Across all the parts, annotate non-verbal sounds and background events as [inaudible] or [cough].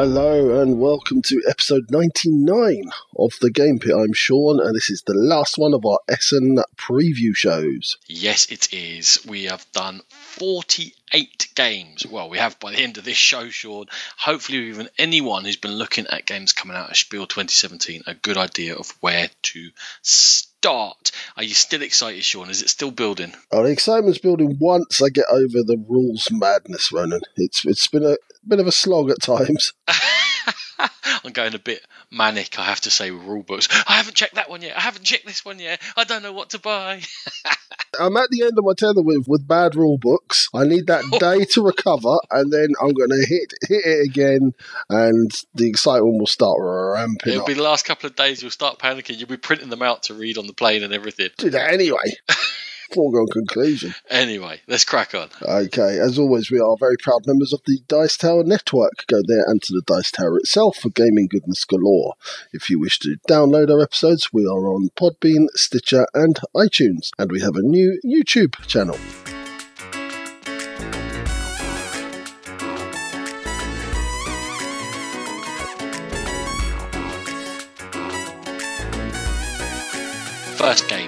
Hello and welcome to episode 99 of the Game Pit. I'm Sean and this is the last one of our Essen preview shows. Yes, it is. We have done 48 games. Well, we have by the end of this show, Sean. Hopefully, even anyone who's been looking at games coming out of Spiel 2017, a good idea of where to start. Are you still excited, Sean? Is it still building? Oh, the excitement's building once I get over the rules madness, Ronan. It's It's been a bit of a slog at times. [laughs] I'm going a bit manic, I have to say, with rule books. I haven't checked that one yet. I haven't checked this one yet. I don't know what to buy. [laughs] I'm at the end of my tether with, with bad rule books. I need that [laughs] day to recover, and then I'm going to hit hit it again, and the excitement will start ramping It'll up. be the last couple of days you'll start panicking. You'll be printing them out to read on the plane and everything. Do that anyway. [laughs] Foregone conclusion. Anyway, let's crack on. Okay, as always, we are very proud members of the Dice Tower Network. Go there and to the Dice Tower itself for gaming goodness galore. If you wish to download our episodes, we are on Podbean, Stitcher, and iTunes, and we have a new YouTube channel. First game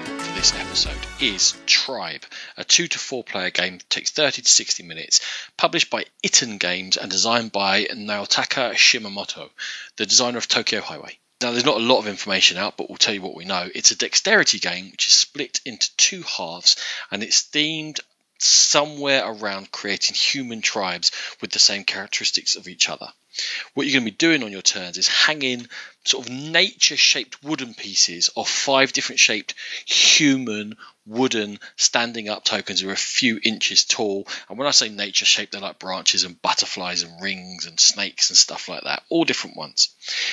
for this episode is Tribe, a two to four player game that takes 30 to 60 minutes, published by Itten Games and designed by Naotaka Shimamoto, the designer of Tokyo Highway. Now, there's not a lot of information out, but we'll tell you what we know. It's a dexterity game which is split into two halves and it's themed somewhere around creating human tribes with the same characteristics of each other. What you're going to be doing on your turns is hanging sort of nature shaped wooden pieces of five different shaped human wooden standing up tokens are a few inches tall. And when I say nature shaped, they're like branches and butterflies and rings and snakes and stuff like that, all different ones.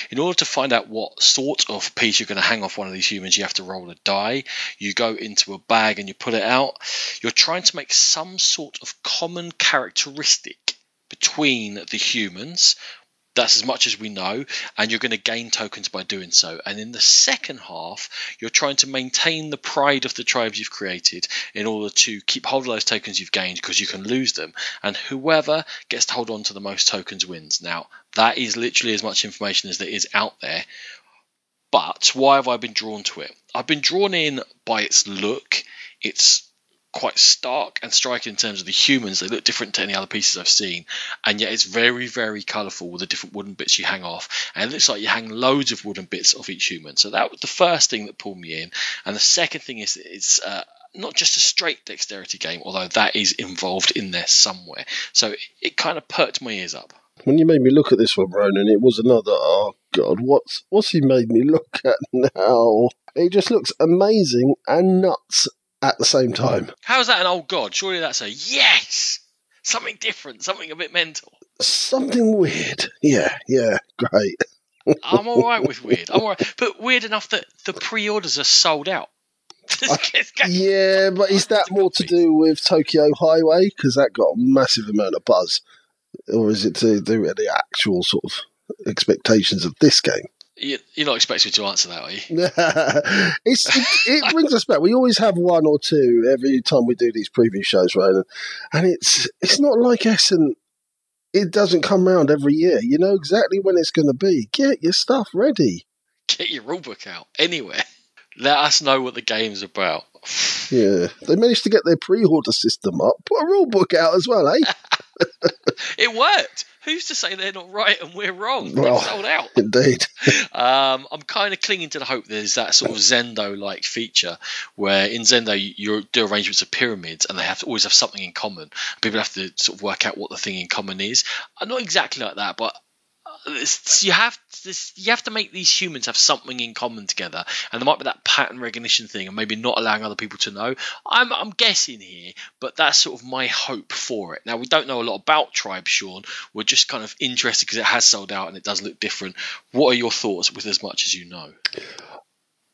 In order to find out what sort of piece you're going to hang off one of these humans, you have to roll a die. You go into a bag and you put it out. You're trying to make some sort of common characteristic between the humans. That's as much as we know, and you're going to gain tokens by doing so. And in the second half, you're trying to maintain the pride of the tribes you've created in order to keep hold of those tokens you've gained because you can lose them. And whoever gets to hold on to the most tokens wins. Now, that is literally as much information as there is out there. But why have I been drawn to it? I've been drawn in by its look, its quite stark and striking in terms of the humans. They look different to any other pieces I've seen, and yet it's very, very colourful with the different wooden bits you hang off. And it looks like you hang loads of wooden bits off each human. So that was the first thing that pulled me in. And the second thing is it's uh, not just a straight dexterity game, although that is involved in there somewhere. So it, it kind of perked my ears up. When you made me look at this one, Ronan, it was another. Oh God, what's what's he made me look at [laughs] now? It just looks amazing and nuts at the same time. How's that an old god? Surely that's a yes! Something different, something a bit mental. Something weird. Yeah, yeah, great. I'm all right with weird. I'm all right, but weird enough that the pre-orders are sold out. [laughs] Yeah, but is that more to do with Tokyo Highway because that got a massive amount of buzz, or is it to do with the actual sort of expectations of this game? You- You're not expecting me to answer that, are you? [laughs] it's, it, it brings us back. We always have one or two every time we do these preview shows, right? And it's it's not like Essen. It doesn't come round every year. You know exactly when it's going to be. Get your stuff ready. Get your rulebook out anywhere. Let us know what the game's about. [sighs] Yeah, they managed to get their pre-order system up. Put a rule book out as well, eh? [laughs] It worked. Who's to say they're not right and we're wrong? Well. They've sold out. Indeed. Um, I'm kind of clinging to the hope there's that sort of Zendo-like feature where in Zendo you, do arrangements of pyramids and they have to always have something in common. People have to sort of work out what the thing in common is. Uh, Not exactly like that, but you have this, you have to make these humans have something in common together, and there might be that pattern recognition thing, and maybe not allowing other people to know. I'm I'm guessing here, but that's sort of my hope for it. Now we don't know a lot about Tribe, Sean. We're just kind of interested because it has sold out and it does look different. What are your thoughts with as much as you know?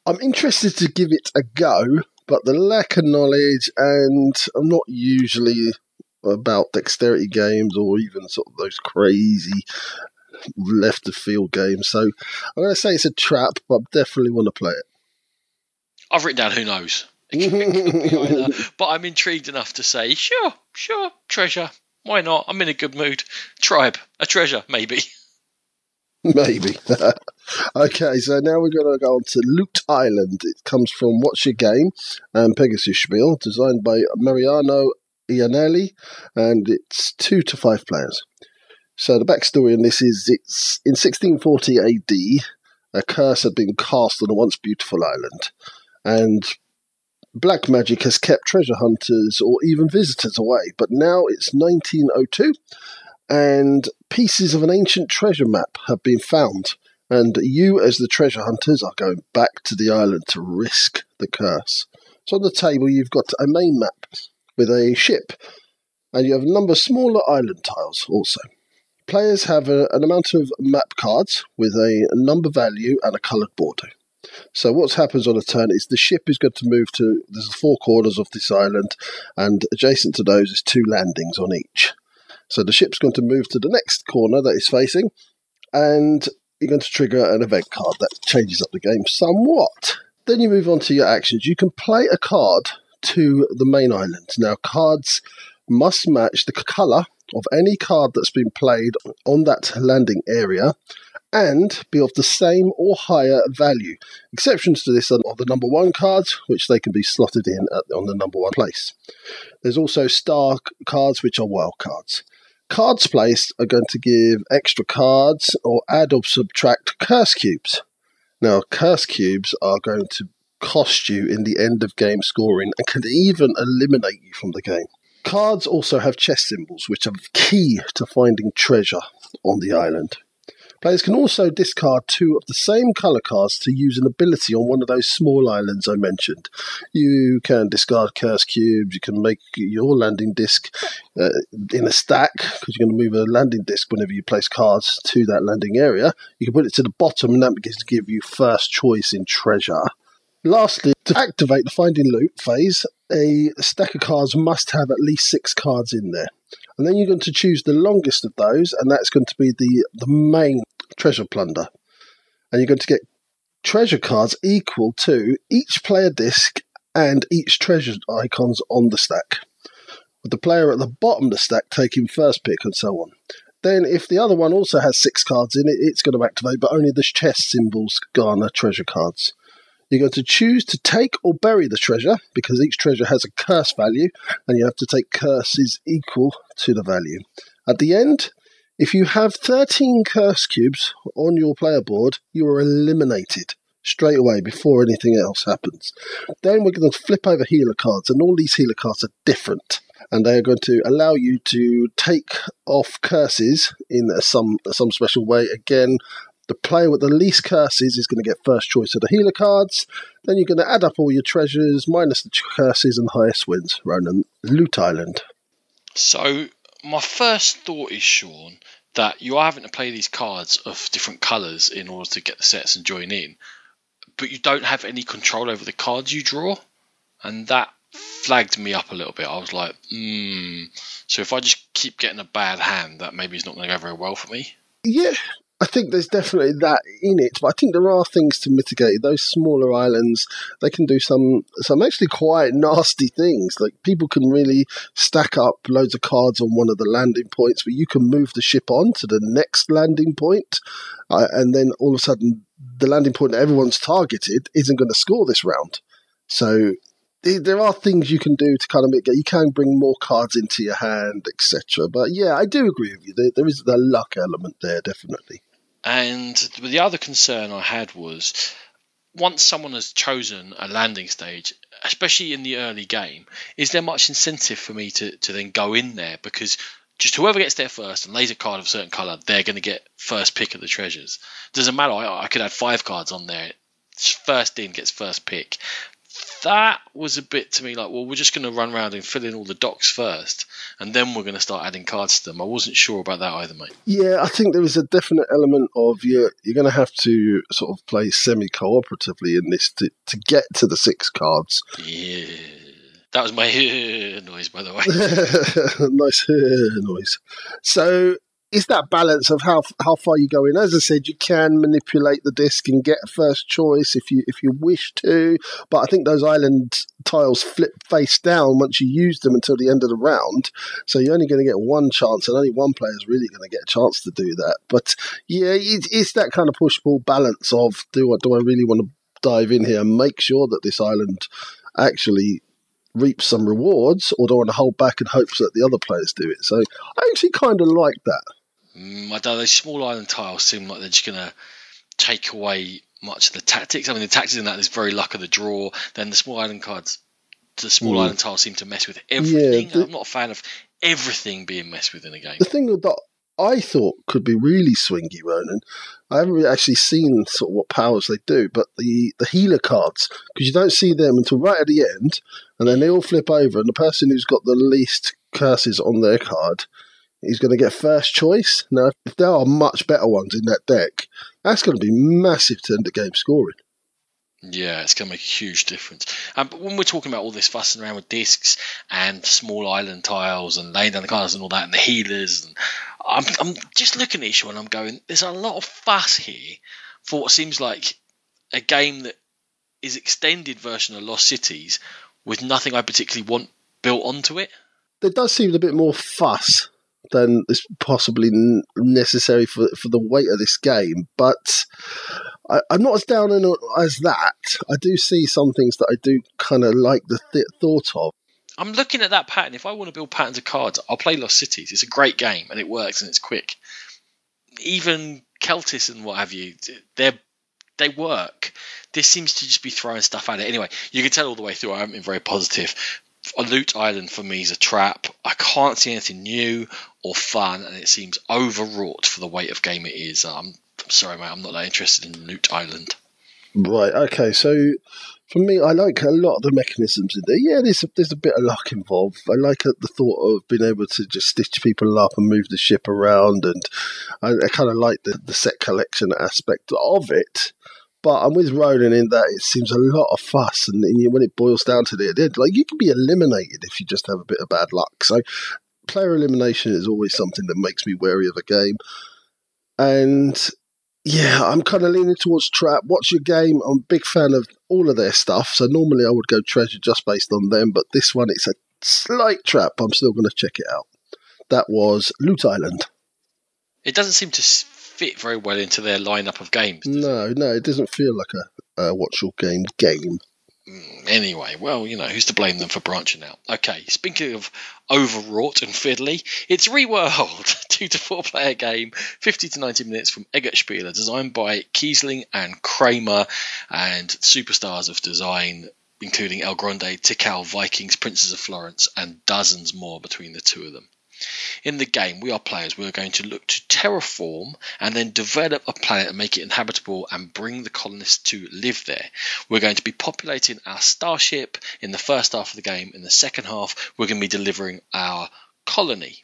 I'm interested to give it a go, but the lack of knowledge, and I'm not usually about dexterity games or even sort of those crazy left of field game. So I'm going to say it's a trap, but I definitely want to play it. I've written down who knows, [laughs] but I'm intrigued enough to say sure, sure, treasure. Why not? I'm in a good mood. Tribe, a treasure, maybe. Maybe. [laughs] okay, so now we're going to go on to Loot Island. It comes from What's Your Game and Pegasus Spiel, designed by Mariano Iannelli, and it's two to five players. So the backstory in this is it's in 1640 AD, a curse had been cast on a once beautiful island, and black magic has kept treasure hunters or even visitors away. But now it's 1902, and pieces of an ancient treasure map have been found. And you, as the treasure hunters, are going back to the island to risk the curse. So on the table, you've got a main map with a ship, and you have a number of smaller island tiles also. Players have a, an amount of map cards with a, number value and a coloured border. So what happens on a turn is the ship is going to move to there's four corners of this island, and adjacent to those is two landings on each. So the ship's going to move to the next corner that it's facing, and you're going to trigger an event card that changes up the game somewhat. Then you move on to your actions. You can play a card to the main island. Now, cards must match the colour of any card that's been played on that landing area and be of the same or higher value. Exceptions to this are the number one cards, which they can be slotted in at, on the number one place. There's also star cards, which are wild cards. Cards placed are going to give extra cards or add or subtract curse cubes. Now, curse cubes are going to cost you in the end of game scoring and can even eliminate you from the game. Cards also have chess symbols, which are key to finding treasure on the island. Players can also discard two of the same colour cards to use an ability on one of those small islands I mentioned. You can discard curse cubes, you can make your landing disc uh, in a stack because you're going to move a landing disc whenever you place cards to that landing area. You can put it to the bottom and that begins to give you first choice in treasure. Lastly, to activate the finding loop phase, a stack of cards must have at least six cards in there. And then you're going to choose the longest of those, and that's going to be the, the main treasure plunder. And you're going to get treasure cards equal to each player disc and each treasure icons on the stack. With the player at the bottom of the stack taking first pick and so on. Then, if the other one also has six cards in it, it's going to activate, but only the chest symbols garner treasure cards. You're going to choose to take or bury the treasure because each treasure has a curse value and you have to take curses equal to the value. At the end, if you have 13 curse cubes on your player board, you are eliminated straight away before anything else happens. Then we're going to flip over healer cards, and all these healer cards are different. And they are going to allow you to take off curses in some some special way. Again, the player with the least curses is going to get first choice of the healer cards. Then you're going to add up all your treasures minus the curses and the highest wins. Ronan, Loot Island. So my first thought is, Sean, that you are having to play these cards of different colours in order to get the sets and join in, but you don't have any control over the cards you draw, and that flagged me up a little bit. I was like, hmm. So if I just keep getting a bad hand, that maybe is not going to go very well for me. Yeah, I think there's definitely that in it, but I think there are things to mitigate. Those smaller islands, they can do some some actually quite nasty things. Like people can really stack up loads of cards on one of the landing points, but you can move the ship on to the next landing point, uh, and then all of a sudden the landing point that everyone's targeted isn't going to score this round. So there are things you can do to kind of mitigate. You can bring more cards into your hand, etc. But yeah, I do agree with you. There, there is the luck element there, definitely. And the other concern I had was once someone has chosen a landing stage, especially in the early game, is there much incentive for me to, to then go in there? Because just whoever gets there first and lays a card of a certain colour, they're going to get first pick of the treasures. Doesn't matter. I, I could add five cards on there. First in gets first pick that was a bit to me like, well, we're just going to run around and fill in all the docs first, and then we're going to start adding cards to them. I wasn't sure about that either, mate. Yeah, I think there is a definite element of you're, you're going to have to sort of play semi cooperatively in this to, to get to the six cards. Yeah. That was my [laughs] noise, by the way. [laughs] nice [laughs] noise. So it's that balance of how how far you go in. As I said, you can manipulate the disc and get first choice if you if you wish to, but I think those island tiles flip face down once you use them until the end of the round. So you're only going to get one chance, and only one player is really going to get a chance to do that. But yeah, it, it's that kind of push pull balance of do I do I really want to dive in here and make sure that this island actually reaps some rewards, or do I want to hold back and hope that the other players do it? So I actually kind of like that. Mm, I don't know. Those small island tiles seem like they're just going to take away much of the tactics. I mean, the tactics in that is very luck of the draw. Then the small island cards, the small Mm. island tiles seem to mess with everything. the- I'm not a fan of everything being messed with in a game. The thing that I thought could be really swingy, Ronan, I haven't really actually seen sort of what powers they do, but the, the healer cards, because you don't see them until right at the end, and then they all flip over, and the person who's got the least curses on their card is going to get first choice. Now, if there are much better ones in that deck, that's going to be massive to end the game scoring. Yeah, it's going to make a huge difference. Um, but when we're talking about all this fussing around with discs and small island tiles and laying down the cards and all that and the healers, and I'm, I'm just looking at each one. I'm going, there's a lot of fuss here for what seems like a game that is extended version of Lost Cities with nothing I particularly want built onto it. there does seem a bit more fuss than is possibly necessary for for the weight of this game. But I, I'm not as down it as that. I do see some things that I do kind of like the th- thought of. I'm looking at that pattern. If I want to build patterns of cards, I'll play Lost Cities. It's a great game and it works and it's quick. Even Keltis and what have you, they they work. This seems to just be throwing stuff at it. Anyway, you can tell all the way through. I haven't been very positive. A loot island for me is a trap. I can't see anything new or fun, and it seems overwrought for the weight of game it is. I'm, I'm sorry, mate. I'm not that interested in loot island. Right. Okay. So for me, I like a lot of the mechanisms in there. Yeah, there's a, there's a bit of luck involved. I like uh, the thought of being able to just stitch people up and move the ship around, and I, I kind of like the, the set collection aspect of it. But I'm with Ronan in that it seems a lot of fuss, and, and when it boils down to end, like you can be eliminated if you just have a bit of bad luck. So player elimination is always something that makes me wary of a game. And yeah, I'm kind of leaning towards Trap. What's Your Game. I'm a big fan of all of their stuff. So normally I would go Treasure just based on them, but this one it's a slight trap. I'm still going to check it out. That was Loot Island. It doesn't seem to fit very well into their lineup of games. No, no, it doesn't feel like a, a What's Your Game game. Mm, Anyway, well, you know, who's to blame them for branching out? Okay, speaking of overwrought and fiddly, it's Reworld, [laughs] two to four player game, 50 to 90 minutes from Eggertspiele, designed by Kiesling and Kramer, and superstars of design, including El Grande, Tikal, Vikings, Princes of Florence, and dozens more between the two of them. In the game, we are players. We are going to look to terraform and then develop a planet and make it inhabitable and bring the colonists to live there. We're going to be populating our starship in the first half of the game. In the second half, we're going to be delivering our colony.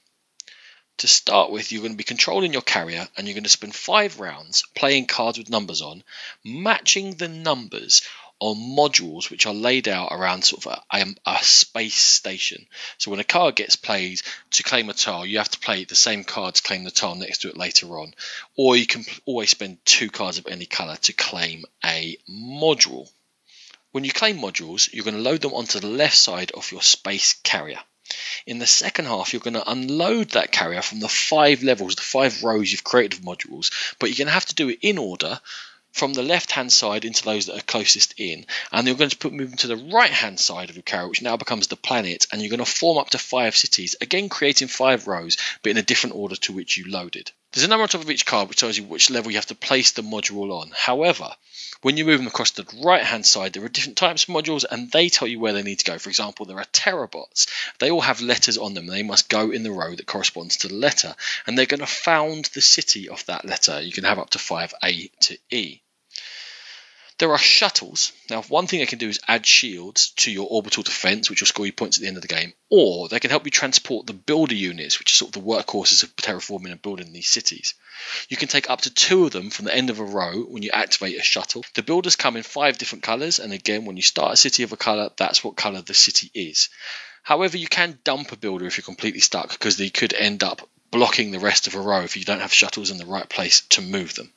To start with, you're going to be controlling your carrier and you're going to spend five rounds playing cards with numbers on, matching the numbers on modules which are laid out around sort of a, a, space station. So when a card gets played to claim a tile, you have to play the same card to claim the tile next to it later on. Or you can always spend two cards of any colour to claim a module. When you claim modules, you're going to load them onto the left side of your space carrier. In the second half, you're going to unload that carrier from the five levels, the five rows you've created of modules, but you're going to have to do it in order from the left hand side into those that are closest in, and you're going to put them to the right hand side of your carrier, which now becomes the planet, and you're going to form up to five cities, again creating five rows, but in a different order to which you loaded. There's a number on top of each card which tells you which level you have to place the module on. However, when you move them across the right hand side, there are different types of modules and they tell you where they need to go. For example, there are terabots. They all have letters on them. They must go in the row that corresponds to the letter, and they're going to found the city of that letter. You can have up to five A to E. There are shuttles. Now, one thing they can do is add shields to your orbital defense, which will score you points at the end of the game, or they can help you transport the builder units, which are sort of the workhorses of terraforming and building these cities. You can take up to two of them from the end of a row when you activate a shuttle. The builders come in five different colours, and again, when you start a city of a colour, that's what colour the city is. However, you can dump a builder if you're completely stuck because they could end up blocking the rest of a row if you don't have shuttles in the right place to move them.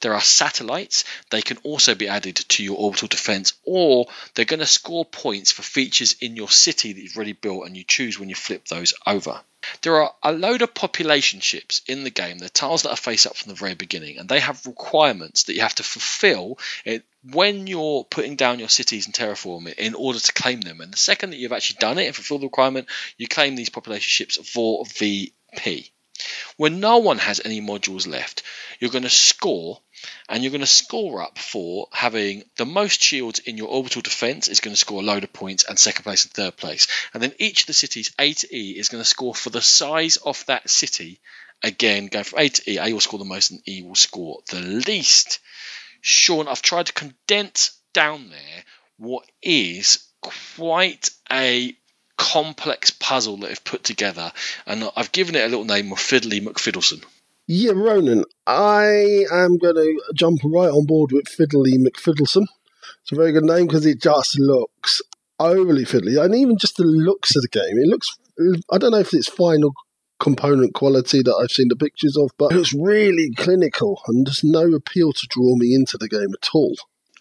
There are satellites. They can also be added to your orbital defense, or they're going to score points for features in your city that you've already built, and you choose when you flip those over. There are a load of population ships in the game. They're tiles that are face up from the very beginning, and they have requirements that you have to fulfill when you're putting down your cities and terraforming in order to claim them. And the second that you've actually done it and fulfilled the requirement, you claim these population ships for VP. When no one has any modules left, you're going to score and you're going to score up for having the most shields in your orbital defense is going to score a load of points and second place and third place. And then each of the cities A to E is going to score for the size of that city. Again, going from A to E, A will score the most and E will score the least. Sean, I've tried to condense down there what is quite a complex puzzle that they've put together, and I've given it a little name of Fiddly McFiddleson. Yeah, Ronan, I am going to jump right on board with Fiddly McFiddleson. It's a very good name because it just looks overly fiddly, and even just the looks of the game, it looks. I don't know if it's final component quality that I've seen the pictures of, but it's really clinical, and there's no appeal to draw me into the game at all.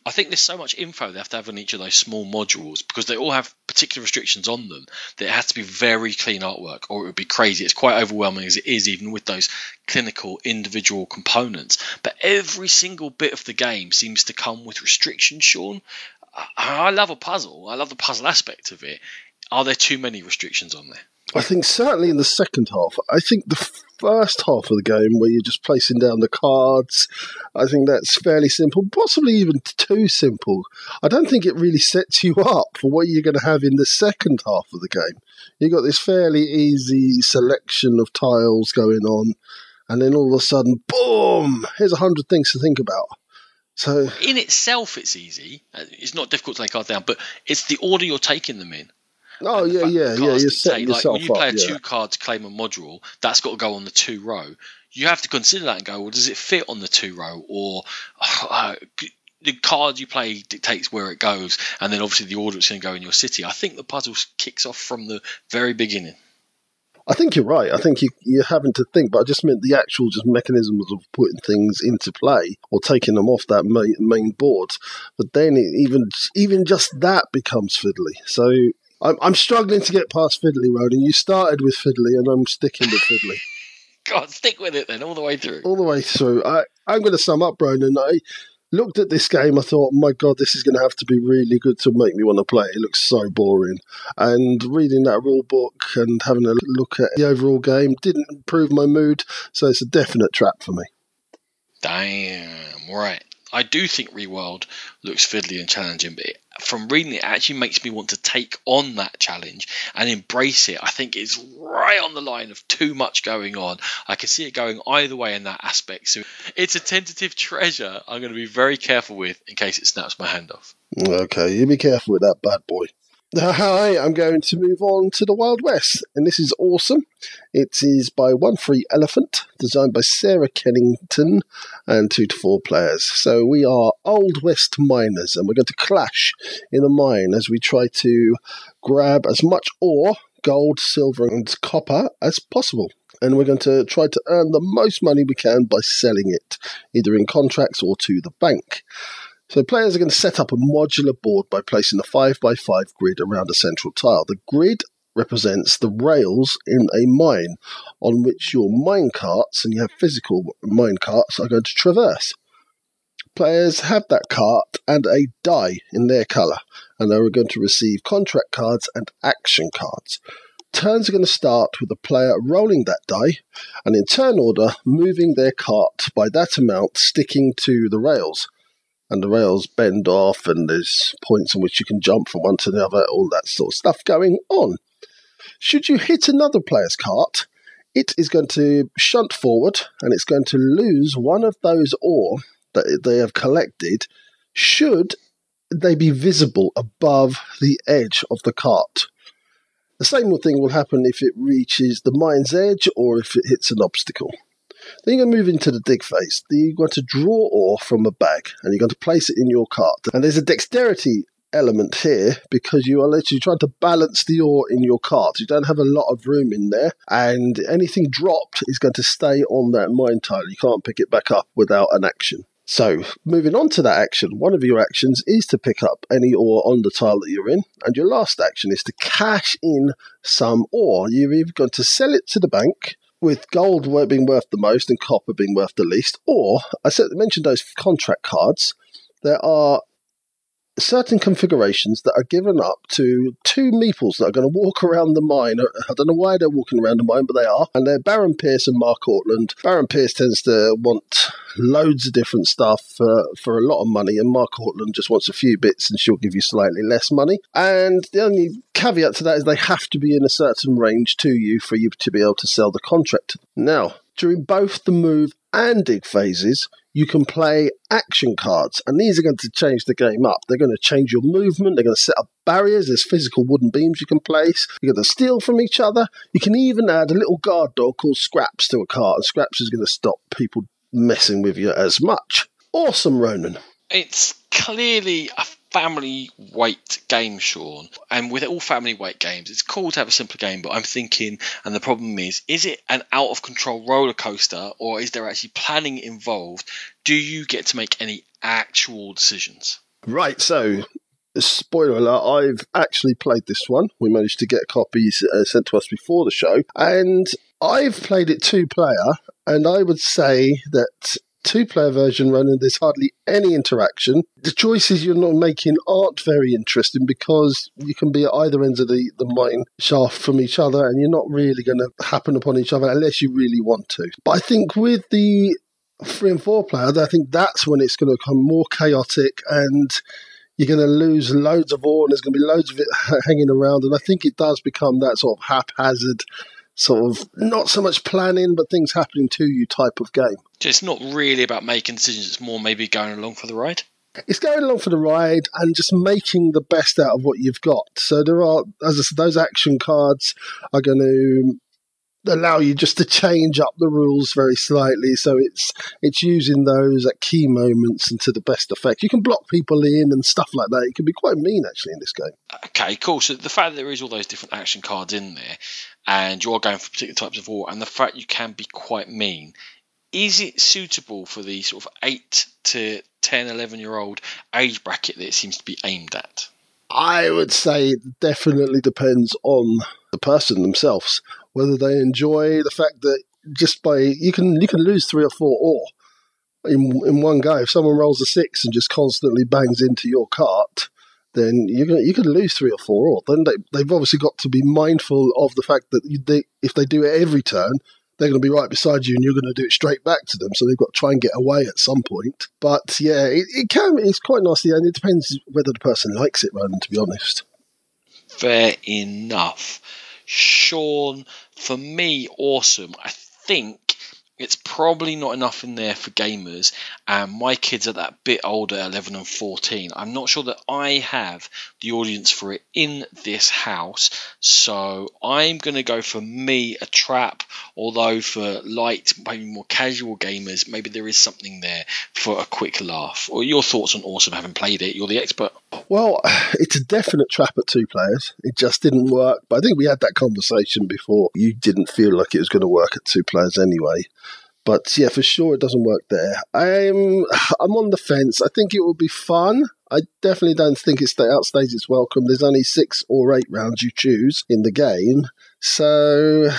I think there's so much info they have to have on each of those small modules because they all have particular restrictions on them that it has to be very clean artwork or it would be crazy. It's quite overwhelming as it is, even with those clinical individual components. But every single bit of the game seems to come with restrictions, Sean. I love a puzzle, I love the puzzle aspect of it. Are there too many restrictions on there? I think certainly in the second half. I think the first half of the game, where you're just placing down the cards, I think that's fairly simple, possibly even too simple. I don't think it really sets you up for what you're going to have in the second half of the game. You've got this fairly easy selection of tiles going on, and then all of a sudden, boom! Here's a hundred things to think about. So in itself, it's easy. Uh, it's not difficult to take cards down, but it's the order you're taking them in. Oh yeah, yeah, yeah. You're setting like, yourself when you play up, a yeah. two card to claim a module, that's got to go on the two row. You have to consider that and go, well, does it fit on the two row, or [sighs] uh, the card you play dictates where it goes, and then obviously the order it's going to go in your city. I think the puzzle kicks off from the very beginning. I think you're right. I think you, you're having to think, but I just meant the actual just mechanisms of putting things into play or taking them off that main, main board. But then it, even even just that becomes fiddly. So I'm, I'm struggling to get past fiddly road, and you started with fiddly, and I'm sticking with fiddly [laughs] God, stick with it then all the way through. all the way through. I, I'm going to sum up, Ronan. I looked at this game. I thought, my God, this is going to have to be really good to make me want to play. It looks so boring. And reading that rule book and having a look at the overall game didn't improve my mood. So it's a definite trap for me. Damn, right. I do think Reworld looks fiddly and challenging, but from reading it, it actually makes me want to take on that challenge and embrace it. I think it's right on the line of too much going on. I can see it going either way in that aspect. So it's a tentative treasure I'm going to be very careful with in case it snaps my hand off. Okay, you be careful with that bad boy. Hi, I'm going to move on to the Wild West, and this is awesome. It is by One Free Elephant, designed by Sarah Kennington, and two to four players. So we are Old West miners, and we're going to clash in a mine as we try to grab as much ore, gold, silver, and copper as possible. And we're going to try to earn the most money we can by selling it, either in contracts or to the bank. So players are going to set up a modular board by placing a 5x5 grid around a central tile. The grid represents the rails in a mine on which your mine carts, and you have physical mine carts, are going to traverse. Players have that cart and a die in their colour, and they are going to receive contract cards and action cards. Turns are going to start with the player rolling that die, and in turn order, moving their cart by that amount sticking to the rails and the rails bend off, and there's points on which you can jump from one to the other, all that sort of stuff going on. Should you hit another player's cart, it is going to shunt forward and it's going to lose one of those ore that they have collected should they be visible above the edge of the cart. The same thing will happen if it reaches the mine's edge or if it hits an obstacle. Then you're going to move into the dig phase. Then you're going to draw ore from a bag and you're going to place it in your cart. And there's a dexterity element here because you are literally trying to balance the ore in your cart. You don't have a lot of room in there, and anything dropped is going to stay on that mine tile. You can't pick it back up without an action. So, moving on to that action, one of your actions is to pick up any ore on the tile that you're in, and your last action is to cash in some ore. You're either going to sell it to the bank, with gold being worth the most and copper being worth the least, or I said, mentioned those contract cards. There are certain configurations that are given up to two meeples that are going to walk around the mine. I don't know why they're walking around the mine, but they are. And they're Baron Pierce and Mark Ortland. Baron Pierce tends to want loads of different stuff for, for a lot of money, and Mark Ortland just wants a few bits and she'll give you slightly less money. And the only caveat to that is they have to be in a certain range to you for you to be able to sell the contract. Now, during both the move and dig phases, you can play action cards, and these are going to change the game up. They're going to change your movement, they're going to set up barriers, there's physical wooden beams you can place, you're going to steal from each other. You can even add a little guard dog called Scraps to a card, and Scraps is going to stop people messing with you as much. Awesome, Ronan. It's clearly a family weight game, Sean. And with all family weight games, it's cool to have a simpler game, but I'm thinking, and the problem is, is it an out of control roller coaster or is there actually planning involved? Do you get to make any actual decisions? Right, so spoiler alert, I've actually played this one. We managed to get copies uh, sent to us before the show, and I've played it two player, and I would say that two player version running, there's hardly any interaction. The choices you're not making aren't very interesting because you can be at either ends of the, the mine shaft from each other and you're not really going to happen upon each other unless you really want to. But I think with the three and four player, I think that's when it's going to become more chaotic and you're going to lose loads of ore and there's going to be loads of it hanging around. And I think it does become that sort of haphazard sort of not so much planning, but things happening to you type of game. It's not really about making decisions, it's more maybe going along for the ride. It's going along for the ride and just making the best out of what you've got. So there are, as I said, those action cards are going to allow you just to change up the rules very slightly. So it's it's using those at key moments and to the best effect. You can block people in and stuff like that. It can be quite mean actually in this game. Okay, cool. So the fact that there is all those different action cards in there, and you are going for particular types of war, and the fact you can be quite mean, is it suitable for the sort of 8 to 10, 11 year old age bracket that it seems to be aimed at? I would say it definitely depends on the person themselves, whether they enjoy the fact that just by you can you can lose three or four or in in one go. If someone rolls a six and just constantly bangs into your cart, then you can you could lose three or four or. Then they, they've obviously got to be mindful of the fact that they, if they do it every turn, they're going to be right beside you and you're going to do it straight back to them. So they've got to try and get away at some point. But yeah, it, it can, it's quite nasty and it depends whether the person likes it, Ronan, to be honest. Fair enough. Sean, for me, awesome. I think it's probably not enough in there for gamers and my kids are that bit older 11 and 14 i'm not sure that i have the audience for it in this house. So i'm going to go for me a trap although for light maybe more casual gamers maybe there is something there for a quick laugh. Or your thoughts on awesome having played it you're the expert. Well [sighs] it's a definite trap at two players. It just didn't work. But i think we had that conversation before. You didn't feel like it was going to work at two players anyway but yeah, for sure, it doesn't work there. I'm I'm on the fence. I think it will be fun. I definitely don't think it outstays its welcome. There's only six or eight rounds you choose in the game, so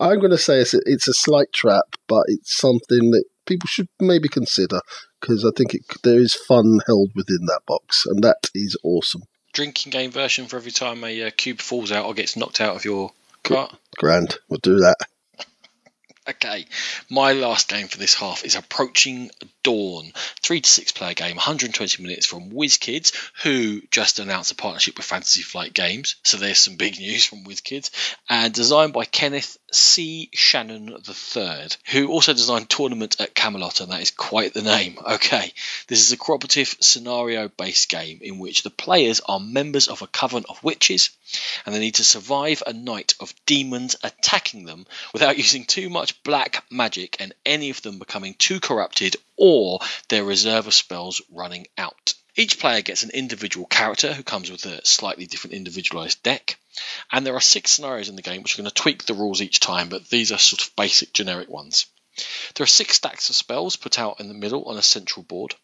I'm going to say it's a, it's a slight trap, but it's something that people should maybe consider because I think it, there is fun held within that box, and that is awesome. Drinking game version for every time a uh, cube falls out or gets knocked out of your cart. Grand, we'll do that. Okay, my last game for this half is Approaching Dawn, three to six player game, 120 minutes from WizKids, who just announced a partnership with Fantasy Flight Games. So there's some big [laughs] news from WizKids, and designed by Kenneth C. Shannon III, who also designed Tournament at Camelot, and that is quite the name. [laughs] Okay, this is a cooperative scenario-based game in which the players are members of a coven of witches, and they need to survive a night of demons attacking them without [laughs] using too much black magic and any of them becoming too corrupted or their reserve of spells running out. Each player gets an individual character who comes with a slightly different individualized deck. And there are six scenarios in the game which are going to tweak the rules each time, but these are sort of basic generic ones. There are six stacks of spells put out in the middle on a central board.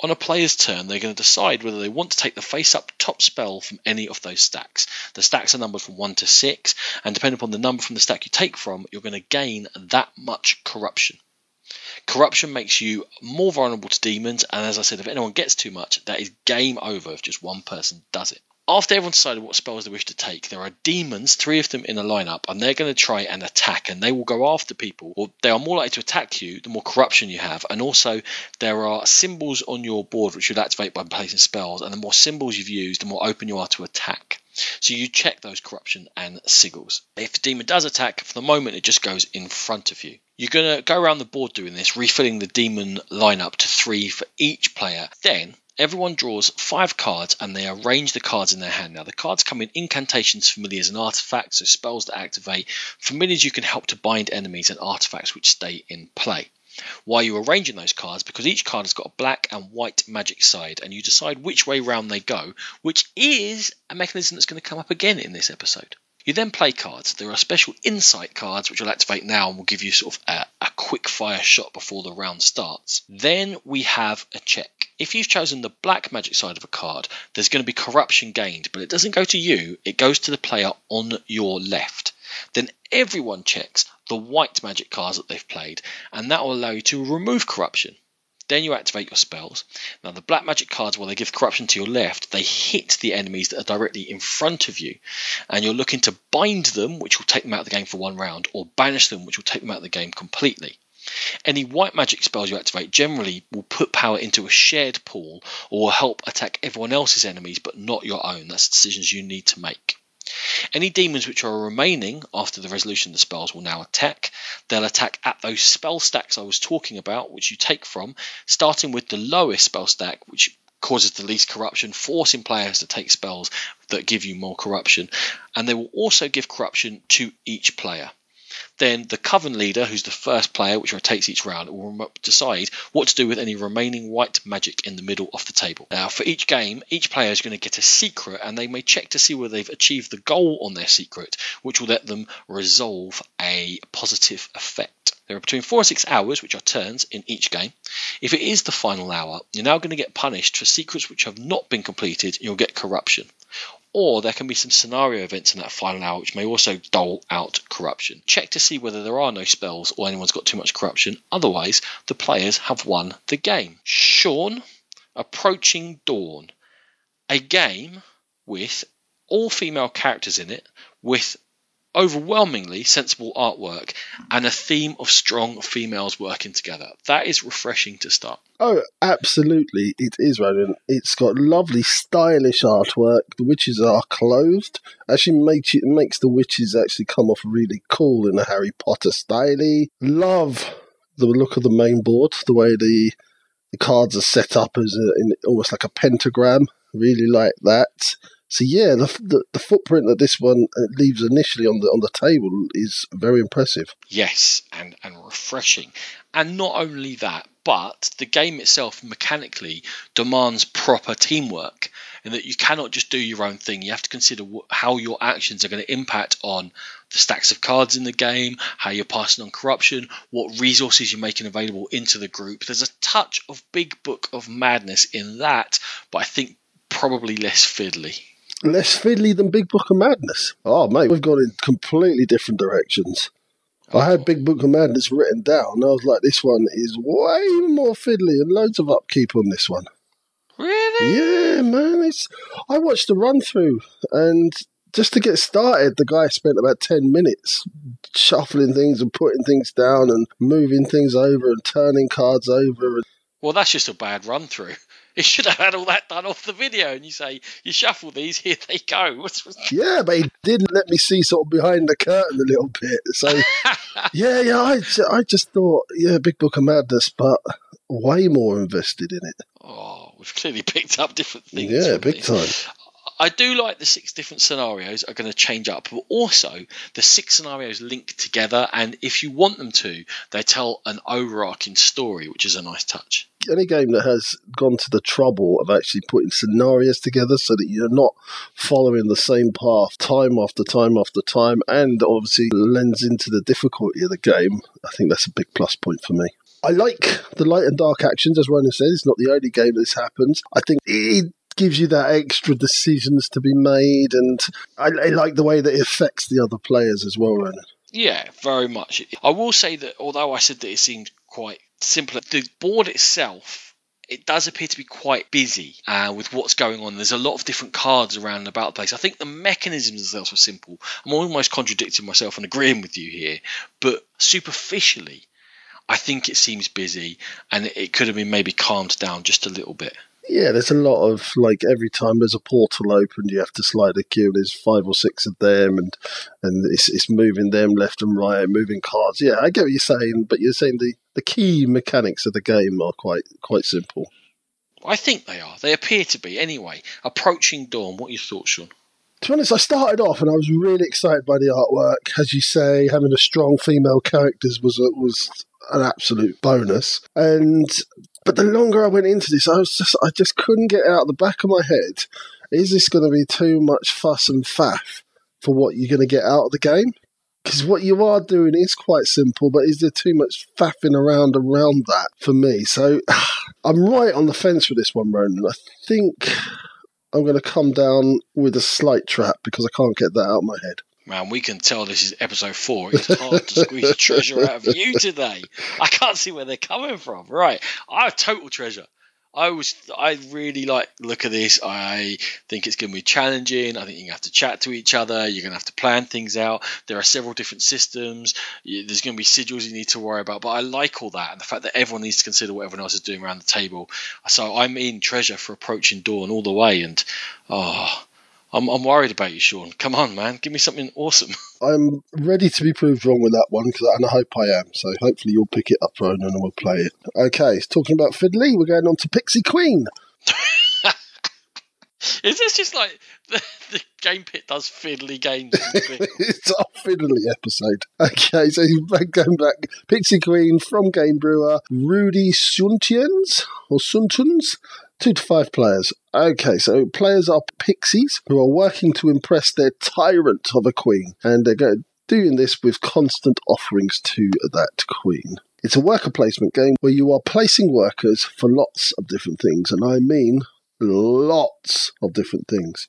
On a player's turn, they're going to decide whether they want to take the face up top spell from any of those stacks. The stacks are numbered from 1 to 6, and depending upon the number from the stack you take from, you're going to gain that much corruption. Corruption makes you more vulnerable to demons, and as I said, if anyone gets too much, that is game over if just one person does it. After everyone's decided what spells they wish to take, there are demons, three of them in a lineup, and they're going to try and attack, and they will go after people, or they are more likely to attack you the more corruption you have. And also, there are symbols on your board which you'll activate by placing spells, and the more symbols you've used, the more open you are to attack. So you check those corruption and sigils. If the demon does attack, for the moment it just goes in front of you. You're going to go around the board doing this, refilling the demon lineup to three for each player. Then Everyone draws five cards and they arrange the cards in their hand. Now, the cards come in incantations, familiars, and artifacts, so spells that activate. Familiars you can help to bind enemies, and artifacts which stay in play. Why are you arranging those cards? Because each card has got a black and white magic side, and you decide which way round they go, which is a mechanism that's going to come up again in this episode. You then play cards. There are special insight cards which I'll activate now and will give you sort of a, a quick fire shot before the round starts. Then we have a check. If you've chosen the black magic side of a card, there's going to be corruption gained, but it doesn't go to you, it goes to the player on your left. Then everyone checks the white magic cards that they've played, and that will allow you to remove corruption. Then you activate your spells. Now, the black magic cards, while they give corruption to your left, they hit the enemies that are directly in front of you. And you're looking to bind them, which will take them out of the game for one round, or banish them, which will take them out of the game completely. Any white magic spells you activate generally will put power into a shared pool or will help attack everyone else's enemies but not your own. That's decisions you need to make. Any demons which are remaining after the resolution of the spells will now attack. They'll attack at those spell stacks I was talking about, which you take from, starting with the lowest spell stack, which causes the least corruption, forcing players to take spells that give you more corruption. And they will also give corruption to each player. Then the coven leader, who's the first player, which rotates each round, will decide what to do with any remaining white magic in the middle of the table. Now, for each game, each player is going to get a secret, and they may check to see whether they've achieved the goal on their secret, which will let them resolve a positive effect. There are between four and six hours, which are turns, in each game. If it is the final hour, you're now going to get punished for secrets which have not been completed, you'll get corruption or there can be some scenario events in that final hour which may also dole out corruption. Check to see whether there are no spells or anyone's got too much corruption, otherwise, the players have won the game. Sean, Approaching Dawn. A game with all female characters in it, with overwhelmingly sensible artwork and a theme of strong females working together. That is refreshing to start. Oh, absolutely, it is, Ronan. It's got lovely, stylish artwork. The witches are clothed. Actually, makes it makes the witches actually come off really cool in a Harry Potter style. Love the look of the main board, the way the the cards are set up as a, in almost like a pentagram. Really like that. So yeah, the, the, the footprint that this one uh, leaves initially on the on the table is very impressive. Yes, and and refreshing, and not only that, but the game itself mechanically demands proper teamwork, in that you cannot just do your own thing. You have to consider how your actions are going to impact on the stacks of cards in the game, how you're passing on corruption, what resources you're making available into the group. There's a touch of Big Book of Madness in that, but I think probably less fiddly less fiddly than Big Book of Madness. Oh, mate, we've gone in completely different directions. I had Big Book of Madness written down. I was like, this one is way more fiddly and loads of upkeep on this one. Really? Yeah, man. It's. I watched the run through, and just to get started, the guy spent about ten minutes shuffling things and putting things down and moving things over and turning cards over. Well, that's just a bad run through. [laughs] [laughs] It should have had all that done off the video, and you say you shuffle these, here they go. [laughs] yeah, but he didn't let me see sort of behind the curtain a little bit. So [laughs] yeah, yeah, I, I just thought, yeah, Big Book of Madness, but way more invested in it. Oh, we've clearly picked up different things. Yeah, big time. I do like the six different scenarios are going to change up, but also the six scenarios link together, and if you want them to, they tell an overarching story, which is a nice touch. Any game that has gone to the trouble of actually putting scenarios together so that you're not following the same path time after time after time, and obviously lends into the difficulty of the game, I think that's a big plus point for me. I like the light and dark actions, as Ronan says. It's not the only game this happens. I think it gives you that extra decisions to be made, and I, I like the way that it affects the other players as well, Ronan. Yeah, very much. I will say that although I said that it seemed quite simple, the board itself it does appear to be quite busy uh, with what's going on. There's a lot of different cards around about the place. I think the mechanisms themselves are simple. I'm almost contradicting myself and agreeing with you here, but superficially, I think it seems busy and it could have been maybe calmed down just a little bit. Yeah, there's a lot of like every time there's a portal opened, you have to slide a queue. There's five or six of them, and and it's, it's moving them left and right, moving cards. Yeah, I get what you're saying, but you're saying the, the key mechanics of the game are quite quite simple. I think they are. They appear to be anyway. Approaching dawn. What are your thoughts, Sean? to be honest, I started off and I was really excited by the artwork. As you say, having a strong female characters was was an absolute bonus. And but the longer I went into this, I was just I just couldn't get out of the back of my head. Is this going to be too much fuss and faff for what you're going to get out of the game? Because what you are doing is quite simple, but is there too much faffing around around that for me? So [sighs] I'm right on the fence with this one, Ronan. I think I'm going to come down with a slight trap because I can't get that out of my head. Man, we can tell this is episode four. It's hard to squeeze a treasure out of you today. I can't see where they're coming from. Right, I have total treasure. I was, I really like look at this. I think it's going to be challenging. I think you're going to have to chat to each other. You're going to have to plan things out. There are several different systems. There's going to be sigils you need to worry about. But I like all that and the fact that everyone needs to consider what everyone else is doing around the table. So I'm in treasure for approaching dawn all the way. And oh, I'm, I'm worried about you, Sean. Come on, man. Give me something awesome. [laughs] I'm ready to be proved wrong with that one, cause, and I hope I am. So hopefully you'll pick it up, Ronan, and we'll play it. Okay, talking about Fiddly, we're going on to Pixie Queen. [laughs] Is this just like [laughs] the, the Game Pit does fiddly games? it's our fiddly episode. Okay, so going back, Pixie Queen from Game Brewer, Rudy Suntians or Suntuns, two to five players. Okay, so players are pixies who are working to impress their tyrant of a queen, and they're going, doing this with constant offerings to that queen. It's a worker placement game where you are placing workers for lots of different things, and I mean lots of different things.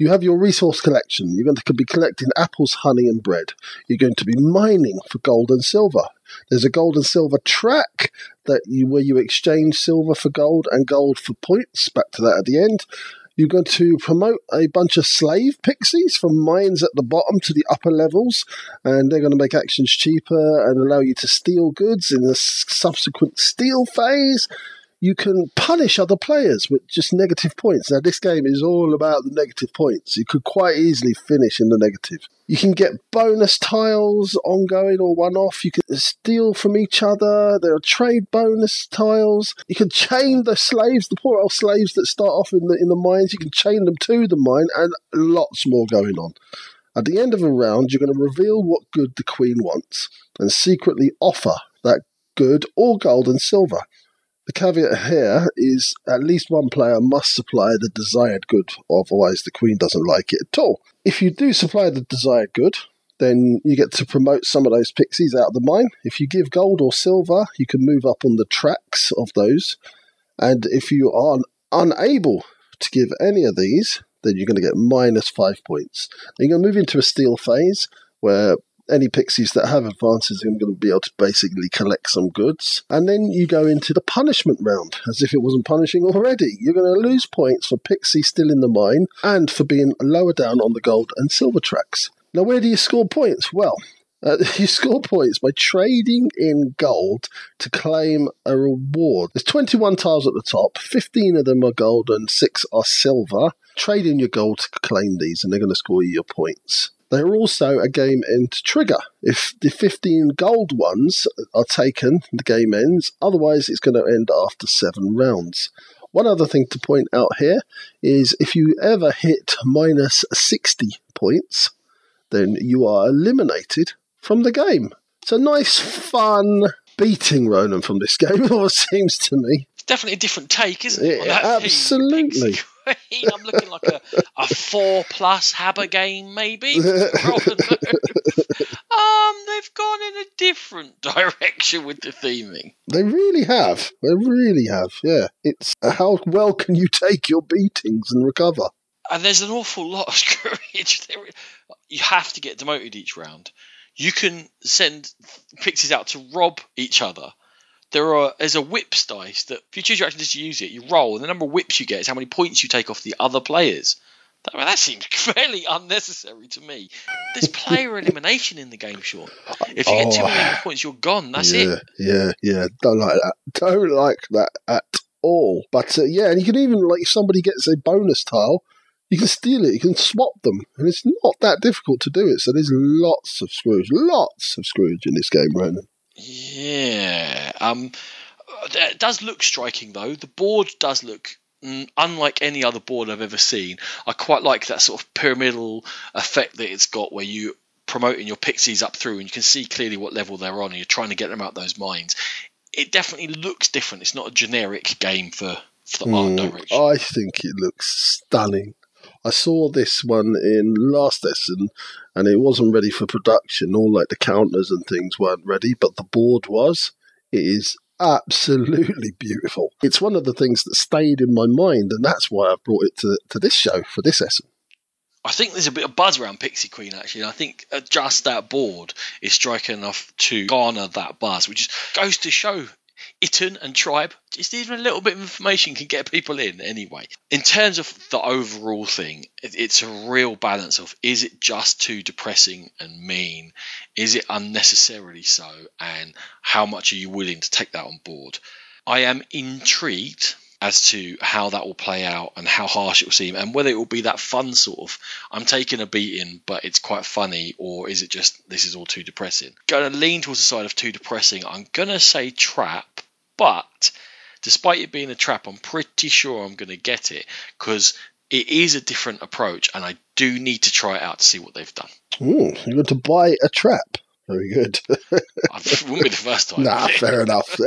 You have your resource collection. You're going to be collecting apples, honey, and bread. You're going to be mining for gold and silver. There's a gold and silver track that you where you exchange silver for gold and gold for points. Back to that at the end. You're going to promote a bunch of slave pixies from mines at the bottom to the upper levels, and they're going to make actions cheaper and allow you to steal goods in the subsequent steal phase you can punish other players with just negative points. Now, this game is all about the negative points. You could quite easily finish in the negative. You can get bonus tiles ongoing or one off. You can steal from each other. There are trade bonus tiles. You can chain the slaves, the poor old slaves that start off in the, in the mines. You can chain them to the mine and lots more going on. At the end of a round, you're going to reveal what good the queen wants and secretly offer that good or gold and silver. The caveat here is at least one player must supply the desired good, otherwise, the Queen doesn't like it at all. If you do supply the desired good, then you get to promote some of those pixies out of the mine. If you give gold or silver, you can move up on the tracks of those. And if you are unable to give any of these, then you're going to get minus five points. Then you're going to move into a steel phase where any pixies that have advances are going to be able to basically collect some goods. And then you go into the punishment round, as if it wasn't punishing already. You're going to lose points for pixie still in the mine and for being lower down on the gold and silver tracks. Now, where do you score points? Well, [laughs] uh, you score points by trading in gold to claim a reward. There's 21 tiles at the top, 15 of them are gold and 6 are silver. Trade in your gold to claim these, and they're going to score you your points. They're also a game end trigger. If the 15 gold ones are taken, the game ends. Otherwise, it's going to end after seven rounds. One other thing to point out here is if you ever hit minus 60 points, then you are eliminated from the game. It's a nice, fun beating Ronan from this [laughs] game, it seems to me. It's definitely a different take, isn't it? on Yeah, that theme? absolutely. Pixie Queen, I'm looking like a, a four plus HABA game, maybe. [laughs] Um, they've gone in a different [laughs] direction with the theming. They really have. They really have. Yeah. It's uh, how well can you take your beatings and recover? And there's an awful lot of [laughs] courage. There, you have to get demoted each round. You can send pixies out to rob each other. There are there's a whips dice that if you choose your action just to use it, you roll, and the number of whips you get is how many points you take off the other players. That, that seems [laughs] fairly unnecessary to me. There's player [laughs] elimination in the game, Sean. If you get too Oh. many points, you're gone. That's yeah, it. Yeah, yeah. Don't like that. Don't like that at all. But uh, yeah, and you can even like if somebody gets a bonus tile, you can steal it. You can swap them, and it's not that difficult to do it. So there's lots of screwage, lots of screwage in this game, Ronan. Yeah. Um, it does look striking though. The board does look mm, unlike any other board I've ever seen. I quite like that sort of pyramidal effect that it's got, where you promoting your pixies up through, and you can see clearly what level they're on, and you're trying to get them out those mines. It definitely looks different. It's not a generic game for, for the art Mm, direction. I think it looks stunning. I saw this one in last Essen, and it wasn't ready for production. All like the counters and things weren't ready, but the board was. It is absolutely [laughs] beautiful. It's one of the things that stayed in my mind, and that's why I brought it to to this show for this Essen. I think there's a bit of buzz around Pixie Queen actually, and I think just that board is striking enough to garner that buzz, which goes to show Itten and Tribe. Just even a little bit of information can get people in anyway. In terms of the overall thing, it's a real balance of is it just too depressing and mean? Is it unnecessarily so? And how much are you willing to take that on board? I am intrigued as to how that will play out and how harsh it will seem and whether it will be that fun sort of I'm taking a beating but it's quite funny or is it just this is all too depressing. Going to lean towards the side of too depressing. I'm going to say trap, but despite it being a trap, I'm pretty sure I'm going to get it because it is a different approach and I do need to try it out to see what they've done. Ooh, you're going to buy a trap. Very good. It wouldn't be the first time. [laughs] nah, fair enough.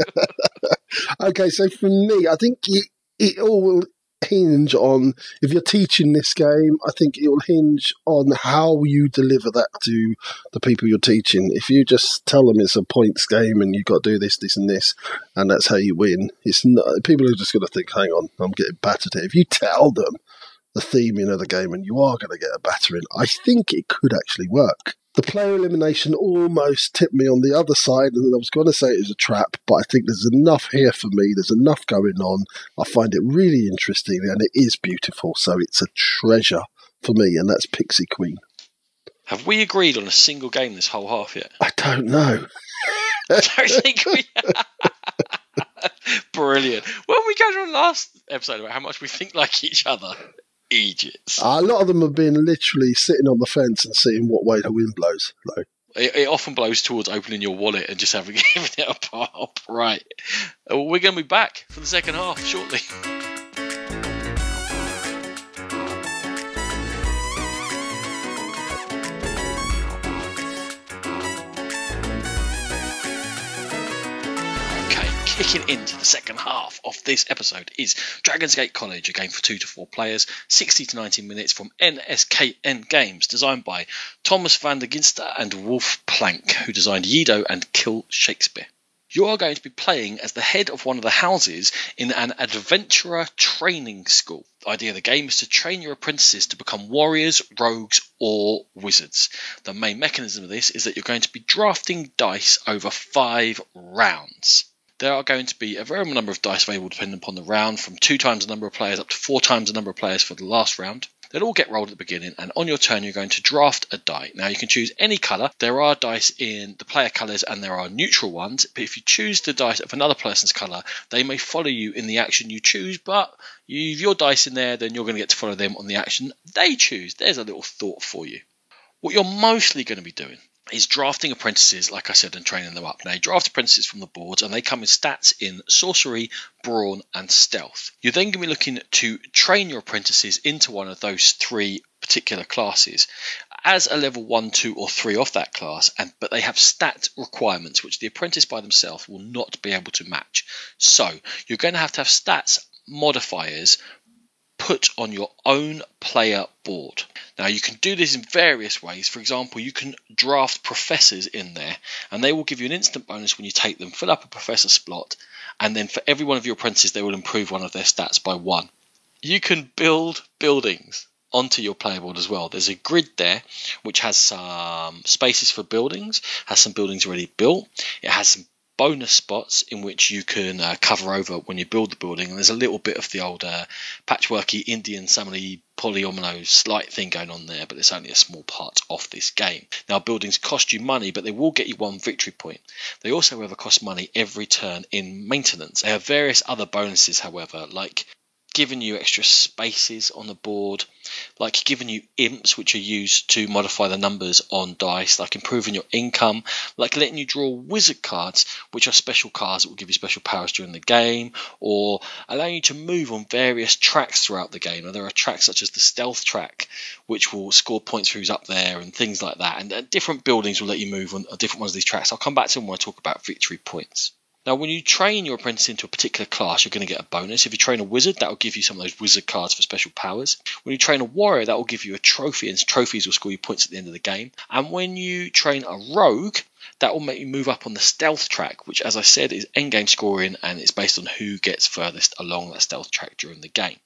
[laughs] okay, so for me, I think it, it all will hinge on if you're teaching this game. I think it will hinge on how you deliver that to the people you're teaching. If you just tell them it's a points game and you've got to do this, this, and this, and that's how you win, it's not, people are just going to think, "Hang on, I'm getting battered here." If you tell them the theming of the game and you are going to get a battering, I think it could actually work. The player elimination almost tipped me on the other side, and I was going to say it was a trap, but I think there's enough here for me. There's enough going on. I find it really interesting, and it is beautiful. So it's a treasure for me, and that's Pixie Queen. Have we agreed on a single game this whole half yet? I don't know. I [laughs] don't think we. [laughs] Brilliant. When we go to the last episode about how much we think like each other, A lot of them have been literally sitting on the fence and seeing what way the wind blows. Though. It, it often blows towards opening your wallet and just having [laughs] given it a pop. Right. Uh, We're going to be back for the second half shortly. Kicking into the second half of this episode is Dragon's Gate College, a game for two to four players, 60 to 90 minutes from NSKN Games, designed by Thomas Vande Ginste and Wolf Plancke, who designed Yedo and Kill Shakespeare. You are going to be playing as the head of one of the houses in an adventurer training school. The idea of the game is to train your apprentices to become warriors, rogues, or wizards. The main mechanism of this is that you're going to be drafting dice over five rounds. There are going to be a variable number of dice available depending upon the round, from two times the number of players up to four times the number of players for the last round. They'll all get rolled at the beginning, and on your turn, you're going to draft a die. Now, you can choose any colour. There are dice in the player colours, and there are neutral ones. But if you choose the dice of another person's colour, they may follow you in the action you choose. But you have your dice in there, then you're going to get to follow them on the action they choose. There's a little thought for you. What you're mostly going to be doing is drafting apprentices, like I said, and training them up. Now, you draft apprentices from the boards, and they come with stats in sorcery, brawn, and stealth. You're then going to be looking to train your apprentices into one of those three particular classes. as a level 1, 2, or 3 of that class, and but they have stat requirements which the apprentice by themselves will not be able to match. So you're going to have to have stats modifiers put on your own player board. Now, you can do this in various ways. For example, you can draft professors in there, and they will give you an instant bonus when you take them, fill up a professor slot, and then for every one of your apprentices, they will improve one of their stats by one. You can build buildings onto your player board as well. There's a grid there which has some spaces for buildings, has some buildings already built. It has some bonus spots in which you can uh, cover over when you build the building. And there's a little bit of the old uh, patchworky Indian Summery polyomino slight thing going on there, but it's only a small part of this game. Now, buildings cost you money, but they will get you one victory point. They also, however, cost money every turn in maintenance. They have various other bonuses, however, like giving you extra spaces on the board, like giving you imps, which are used to modify the numbers on dice, like improving your income, like letting you draw wizard cards, which are special cards that will give you special powers during the game, or allowing you to move on various tracks throughout the game. Now, there are tracks such as the stealth track, which will score points for who's up there, and things like that. And uh, different buildings will let you move on different ones of these tracks. I'll come back to them when I talk about victory points. Now, when you train your apprentice into a particular class, you're going to get a bonus. If you train a wizard, that will give you some of those wizard cards for special powers. When you train a warrior, that will give you a trophy, and trophies will score you points at the end of the game. And when you train a rogue, that will make you move up on the stealth track, which, as I said, is endgame scoring and it's based on who gets furthest along that stealth track during the game.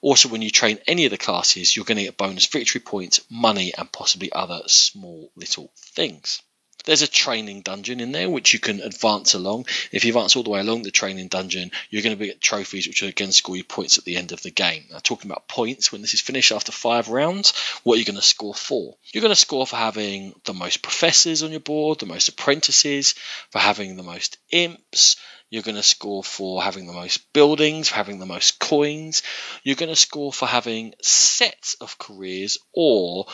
Also, when you train any of the classes, you're going to get bonus victory points, money, and possibly other small little things. There's a training dungeon in there which you can advance along. If you advance all the way along the training dungeon, you're going to get trophies which will again score you points at the end of the game. Now, talking about points, when this is finished after five rounds, what are you going to score for? You're going to score for having the most professors on your board, the most apprentices, for having the most imps, you're going to score for having the most buildings, for having the most coins. You're going to score for having sets of careers or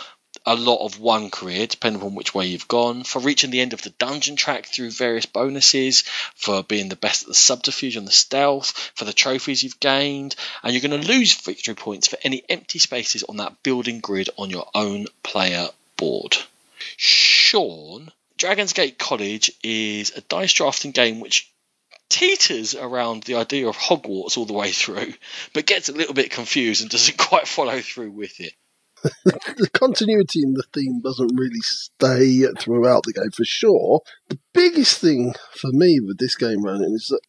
a lot of one career, depending on which way you've gone, for reaching the end of the dungeon track through various bonuses, for being the best at the subterfuge and the stealth, for the trophies you've gained, and you're going to lose victory points for any empty spaces on that building grid on your own player board. Sean, Dragon's Gate College is a dice drafting game which teeters around the idea of Hogwarts all the way through, but gets a little bit confused and doesn't [laughs] quite follow through with it. [laughs] the continuity in the theme doesn't really stay throughout the game for sure. The biggest thing for me with this game, Ronan, is that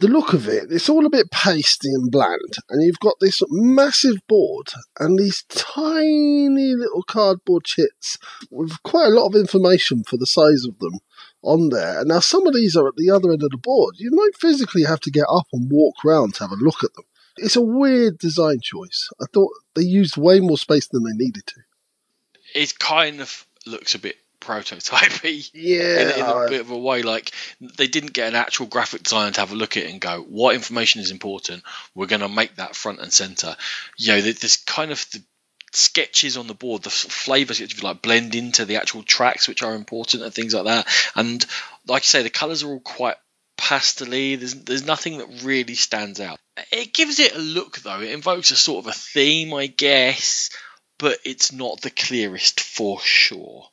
the look of it, it's all a bit pasty and bland, and you've got this massive board and these tiny little cardboard chits with quite a lot of information for the size of them on there. And now some of these are at the other end of the board. You might physically have to get up and walk around to have a look at them. It's a weird design choice. I thought they used way more space than they needed to. It kind of looks a bit prototypey. [laughs] Yeah. In, in a bit of a way. Like they didn't get an actual graphic designer to have a look at it and go, what information is important? We're going to make that front and center. You know, there's kind of the sketches on the board, the flavors if you like blend into the actual tracks, which are important and things like that. And like I say, the colors are all quite pastely. There's there's nothing that really stands out. It gives it a look though. It invokes a sort of a theme, I guess, but it's not the clearest for sure.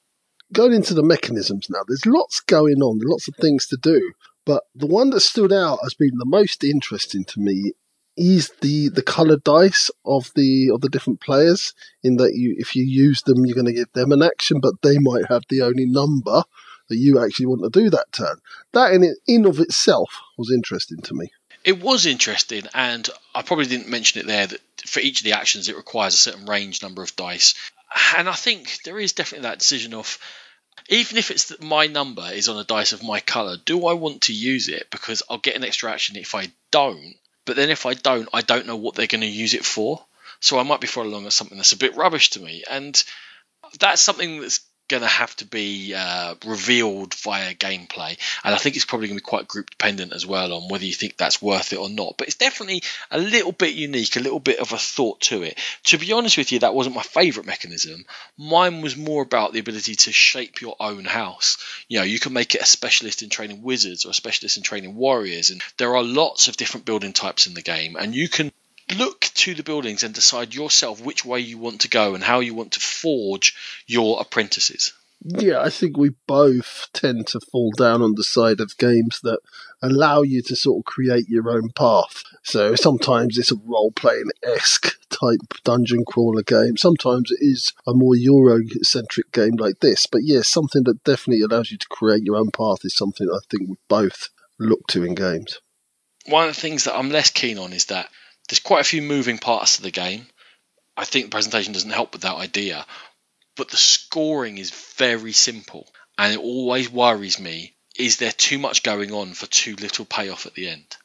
Going into the mechanisms now, there's lots going on, lots of things to do. But the one that stood out as being the most interesting to me is the the coloured dice of the of the different players. In that you, if you use them, you're going to give them an action, but they might have the only number that you actually want to do that turn. That in in of itself was interesting to me. It was interesting, and I probably didn't mention it there that for each of the actions it requires a certain range number of dice, and I think there is definitely that decision of even if it's that my number is on a dice of my color, do I want to use it because I'll get an extra action if I don't. But then if I don't, I don't know what they're going to use it for. So I might be following along at something that's a bit rubbish to me, and that's something that's going to have to be uh, revealed via gameplay. And I think it's probably going to be quite group dependent as well on whether you think that's worth it or not. But it's definitely a little bit unique, a little bit of a thought to it. To be honest with you, that wasn't my favourite mechanism. Mine was more about the ability to shape your own house. You know, you can make it a specialist in training wizards or a specialist in training warriors. And there are lots of different building types in the game. And you can look to the buildings and decide yourself which way you want to go and how you want to forge your apprentices. Yeah, I think we both tend to fall down on the side of games that allow you to sort of create your own path. So sometimes it's a role playing esque type dungeon crawler game. Sometimes it is a more Euro centric game like this. But yeah, something that definitely allows you to create your own path is something I think we both look to in games. One of the things that I'm less keen on is that there's quite a few moving parts to the game. I think the presentation doesn't help with that idea but the scoring is very simple and it always worries me is there too much going on for too little payoff at the end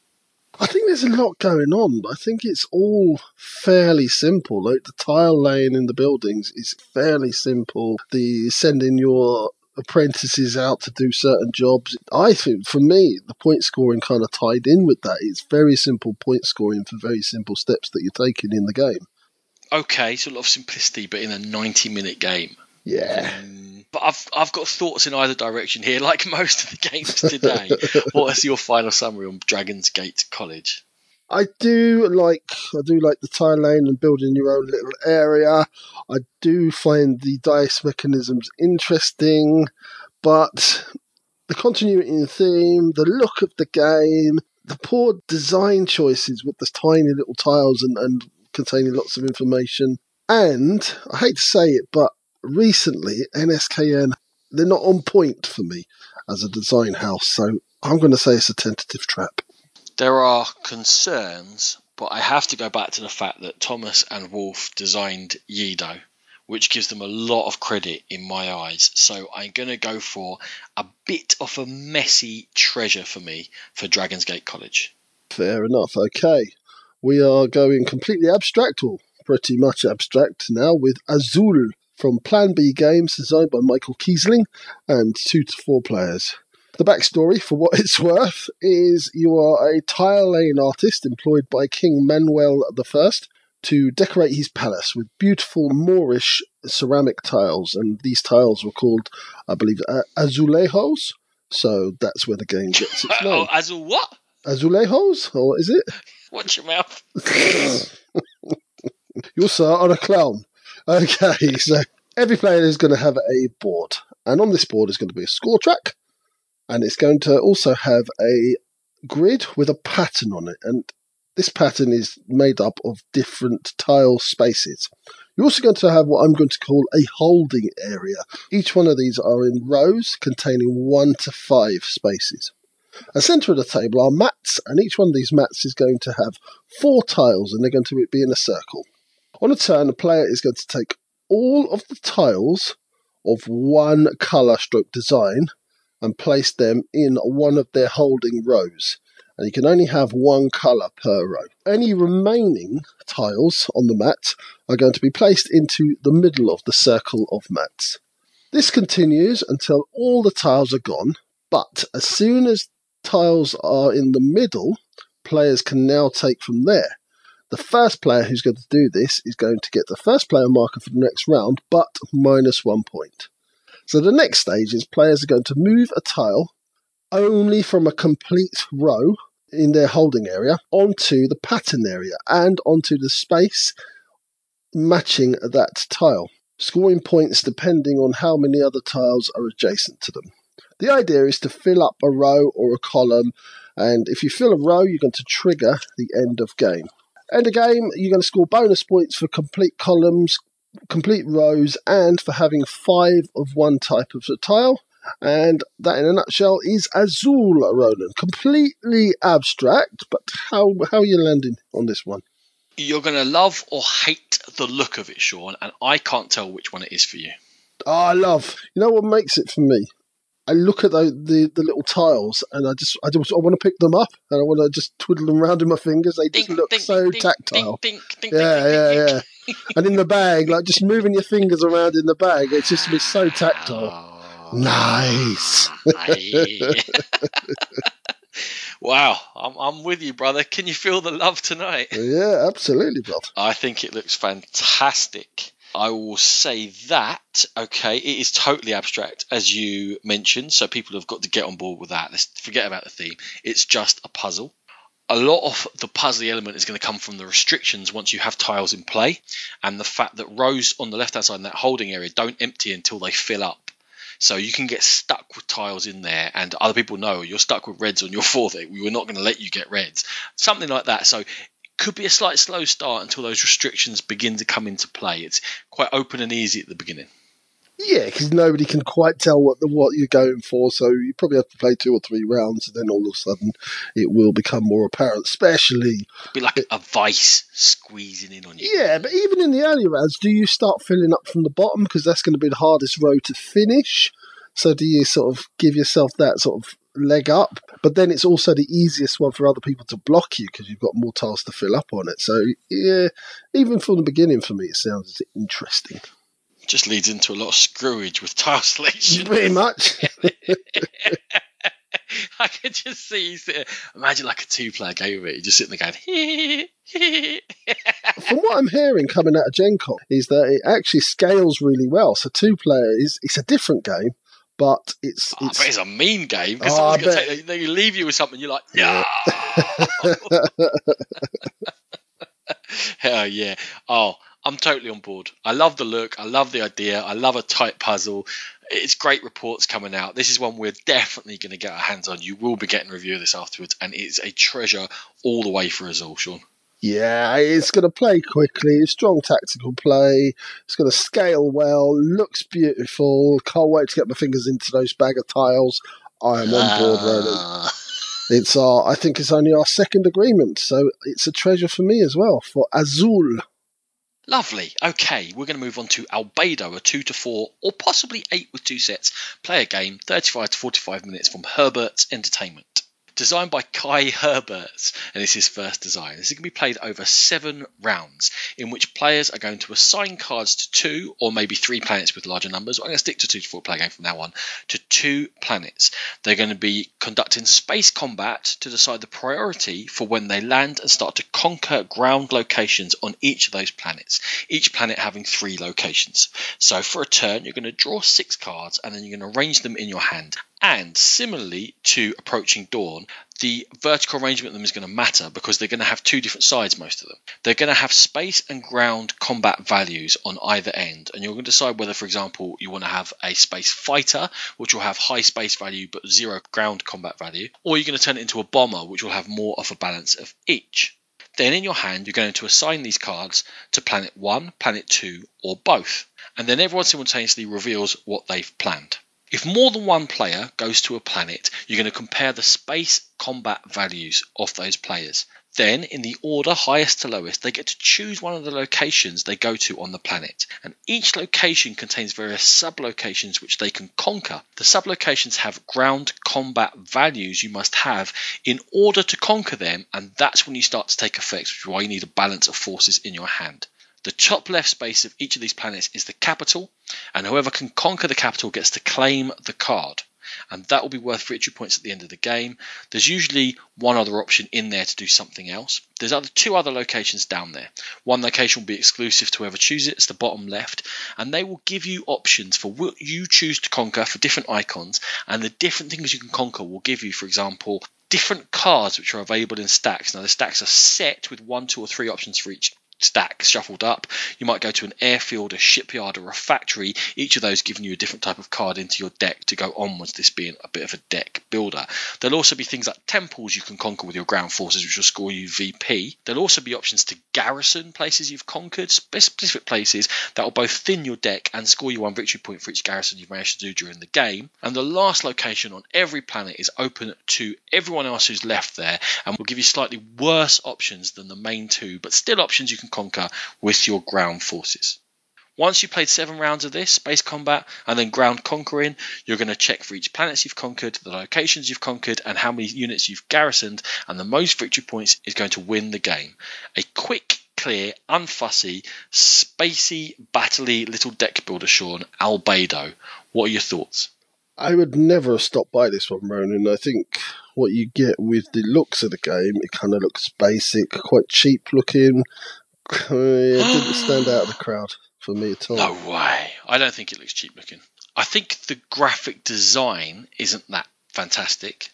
I think there's a lot going on, but I think it's all fairly simple. Like the tile laying in the buildings is fairly simple. The sending your apprentices out to do certain jobs. I think for me, the point scoring kind of tied in with that. It's very simple point scoring for very simple steps that you're taking in the game okay, it's a lot of simplicity, but in a 90 minute game. Yeah. Um, but I've I've got thoughts in either direction here, [laughs] like most of the games today. what is your final summary on Dragon's Gate College? I do like I do like the tile lane and building your own little area. I do find the dice mechanisms interesting, but the continuity in theme, the look of the game, the poor design choices with the tiny little tiles and, and containing lots of information. And I hate to say it, but recently NSKN they're not on point for me as a design house. So I'm going to say it's a tentative trap. There are concerns, but I have to go back to the fact that Thomas and Wolf designed Yedo, which gives them a lot of credit in my eyes. So I'm going to go for a bit of a messy treasure for me for Dragon's Gate College. Fair enough. Okay we are going completely abstract, or pretty much abstract now, with Azul from Plan B Games, designed by Michael Kiesling, and two to four players. The backstory, for what it's [laughs] worth, is you are a tile laying artist employed by King Manuel I to decorate his palace with beautiful Moorish ceramic tiles, and these tiles were called, I believe, azulejos. So that's where the game [laughs] gets its oh, name. oh, azul what? Azulejos, or is it? [laughs] Watch your mouth. you sir are a clown. Okay, so every player is going to have a board, and on this board is going to be a score track, and it's going to also have a grid with a pattern on it, and this pattern is made up of different tile spaces. You're also going to have what I'm going to call a holding area. Each one of these are in rows containing one to five spaces. At the centre of the table are mats, and each one of these mats is going to have four tiles, and they're going to be in a circle. On a turn, the player is going to take all of the tiles of one colour stroke design and place them in one of their holding rows. And you can only have one colour per row. Any remaining tiles on the mat are going to be placed into the middle of the circle of mats. This continues until all the tiles are gone, but as soon as tiles are in the middle, players can now take from there. The first player who's going to do this is going to get the first player marker for the next round, but minus one point. So the next stage is players are going to move a tile only from a complete row in their holding area onto the pattern area and onto the space matching that tile, scoring points depending on how many other tiles are adjacent to them. The idea is to fill up a row or a column, and if you fill a row, you're going to trigger the end of game. End of game, you're going to score bonus points for complete columns, complete rows, and for having five of one type of tile. And that, in a nutshell, is Azul, Roland. Completely abstract, but how how are you landing on this one? You're going to love or hate the look of it, Sean, and I can't tell which one it is for you. Oh, I love. You know what makes it for me? I look at the, the, the, little tiles and I just I just I want to pick them up and I want to just twiddle them around in my fingers. They just dink, look dink, so dink, tactile. yeah, yeah, yeah. and in the bag, like just moving your fingers around in the bag, it's just be so tactile. Oh, nice. [laughs] wow, I'm I'm with you, brother. Can you feel the love tonight? Yeah, absolutely, brother. I think it looks fantastic. I will say that, okay, it is totally abstract, as you mentioned, so people have got to get on board with that. Let's forget about the theme. It's just a puzzle. a lot of the puzzle element is going to come from the restrictions once you have tiles in play, and the fact that rows on the left hand side in that holding area don't empty until they fill up. So you can get stuck with tiles in there, and other people know you're stuck with reds on your [laughs] fourth. We were not going to let you get reds, something like that. So could be a slight slow start until those restrictions begin to come into play. It's quite open and easy at the beginning. Yeah, because nobody can quite tell what the, what you're going for, so you probably have to play two or three rounds, and then all of a sudden it will become more apparent. Especially, be like it, a vice squeezing in on you. Yeah, but even in the early rounds, do you start filling up from the bottom because that's going to be the hardest row to finish? So do you sort of give yourself that sort of leg up? But then it's also the easiest one for other people to block you because you've got more tiles to fill up on it. So yeah, even from the beginning, for me, it sounds interesting just leads into a lot of screwage with tile selection. Pretty much. [laughs] I can just see you imagine like a two player game of it. You're just sitting there going, [laughs] From what I'm hearing coming out of Gen Con is that it actually scales really well. So two players, it's a different game, but it's oh, it's, it's a mean game because oh, take, they leave you with something you're like, yeah. [laughs] Hell yeah! Oh, I'm totally on board. I love the look. I love the idea. I love a tight puzzle. It's great reports coming out. This is one we're definitely going to get our hands on. You will be getting a review of this afterwards, and it's a treasure all the way for us all, Sean. Yeah, it's going to play quickly, strong tactical play. It's going to scale well, looks beautiful. Can't wait to get my fingers into those bag of tiles. I am on board, Roland. Ah. It's our, I think it's only our second agreement, so it's a treasure for me as well for Azul. Lovely. Okay, we're going to move on to Albedo, a 2 to 4 or possibly 8 with two sets. Play a game, 35 to 45 minutes from Herbert's Entertainment designed by Kai Herberts, and it's his first design. This is going to be played over seven rounds, in which players are going to assign cards to two or maybe three planets with larger numbers. I'm going to stick to two to four player game from now on to two planets. They're going to be conducting space combat to decide the priority for when they land and start to conquer ground locations on each of those planets. Each planet having three locations. So for a turn, you're going to draw six cards and then you're going to arrange them in your hand. And similarly to Approaching Dawn, the vertical arrangement of them is going to matter because they're going to have two different sides, most of them. They're going to have space and ground combat values on either end. And you're going to decide whether, for example, you want to have a space fighter, which will have high space value but zero ground combat value, or you're going to turn it into a bomber, which will have more of a balance of each. Then in your hand, you're going to assign these cards to planet 1, planet 2, or both. And then everyone simultaneously reveals what they've planned. If more than one player goes to a planet, you're going to compare the space combat values of those players. Then, in the order highest to lowest, they get to choose one of the locations they go to on the planet. And each location contains various sublocations which they can conquer. The sublocations have ground combat values you must have in order to conquer them, and that's when you start to take effects, which is why you need a balance of forces in your hand. The top left space of each of these planets is the capital, and whoever can conquer the capital gets to claim the card. And that will be worth victory points at the end of the game. There's usually one other option in there to do something else. There's other two other locations down there. One location will be exclusive to whoever chooses it, it's the bottom left, and they will give you options for what you choose to conquer for different icons, and the different things you can conquer will give you, for example, different cards which are available in stacks. Now the stacks are set with one, two, or three options for each stack shuffled up. You might go to an airfield, a shipyard, or a factory, each of those giving you a different type of card into your deck to go onwards, this being a bit of a deck builder. There'll also be things like temples you can conquer with your ground forces, which will score you VP. There'll also be options to garrison places you've conquered, specific places that will both thin your deck and score you one victory point for each garrison you've managed to do during the game. And the last location on every planet is open to everyone else who's left there and will give you slightly worse options than the main two, but still options you can conquer with your ground forces. Once you've played seven rounds of this space combat and then ground conquering, you're going to check for each planets you've conquered, the locations you've conquered, and how many units you've garrisoned, and the most victory points is going to win the game. A quick, clear, unfussy, spacey, battley little deck builder, Sean, Albedo. What are your thoughts? I would never stopped by this one, Ronan. I think what you get with the looks of the game, it kind of looks basic, quite cheap looking. It didn't [gasps] stand out of the crowd for me at all. No way. I don't think it looks cheap looking. I think the graphic design isn't that fantastic.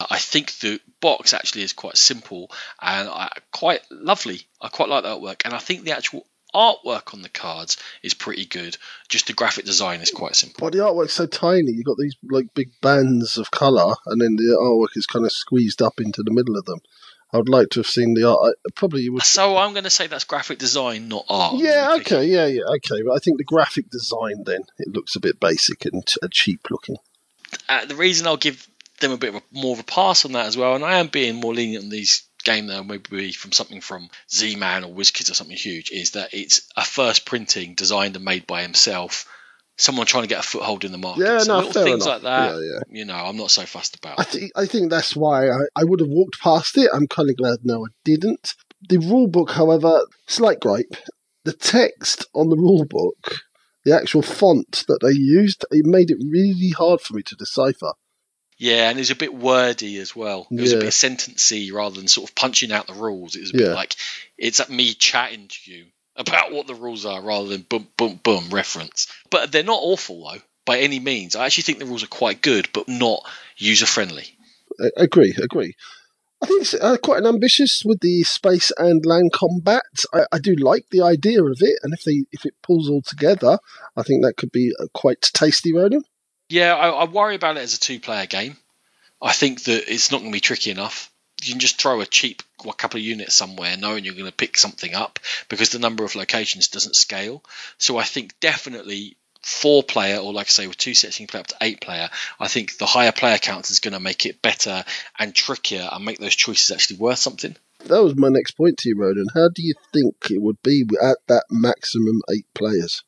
I think the box actually is quite simple and uh, quite lovely. I quite like that artwork, and I think the actual artwork on the cards is pretty good. Just the graphic design is quite simple. But the artwork's so tiny. You've got these like big bands of colour, and then the artwork is kind of squeezed up into the middle of them. I would like to have seen the art. I, probably you would. So I'm going to say that's graphic design, not art. Yeah, okay, yeah, yeah, okay. But I think the graphic design then it looks a bit basic and uh, cheap looking. Uh, the reason I'll give them a bit more of a pass on that as well, and I am being more lenient on these game there maybe from something from Z-Man or WizKids or something huge is that it's a first printing designed and made by himself. Someone trying to get a foothold in the market. Yeah, so no, little fair things enough. like that. Yeah, yeah. You know, I'm not so fussed about. I think I think that's why I, I would have walked past it. I'm kind of glad no, I didn't. The rule book, however, slight gripe. The text on the rule book, the actual font that they used, it made it really hard for me to decipher. Yeah, and it's a bit wordy as well. It was a bit sentencey rather than sort of punching out the rules. It was a bit Yeah. like it's me chatting to you about what the rules are rather than boom, boom, boom reference. But they're not awful though, by any means. I actually think the rules are quite good, but not user friendly. I, agree, agree. I think it's uh, quite an ambitious with the space and land combat. I, I do like the idea of it, and if they if it pulls all together, I think that could be uh, quite tasty, Ronan. Yeah, I, I worry about it as a two-player game. I think that it's not going to be tricky enough. You can just throw a cheap a couple of units somewhere, knowing you're going to pick something up because the number of locations doesn't scale. So I think definitely four player, or like I say, with two sets you can play up to eight player. I think the higher player count is going to make it better and trickier and make those choices actually worth something. That was my next point to you, Ronan. How do you think it would be at that maximum eight players?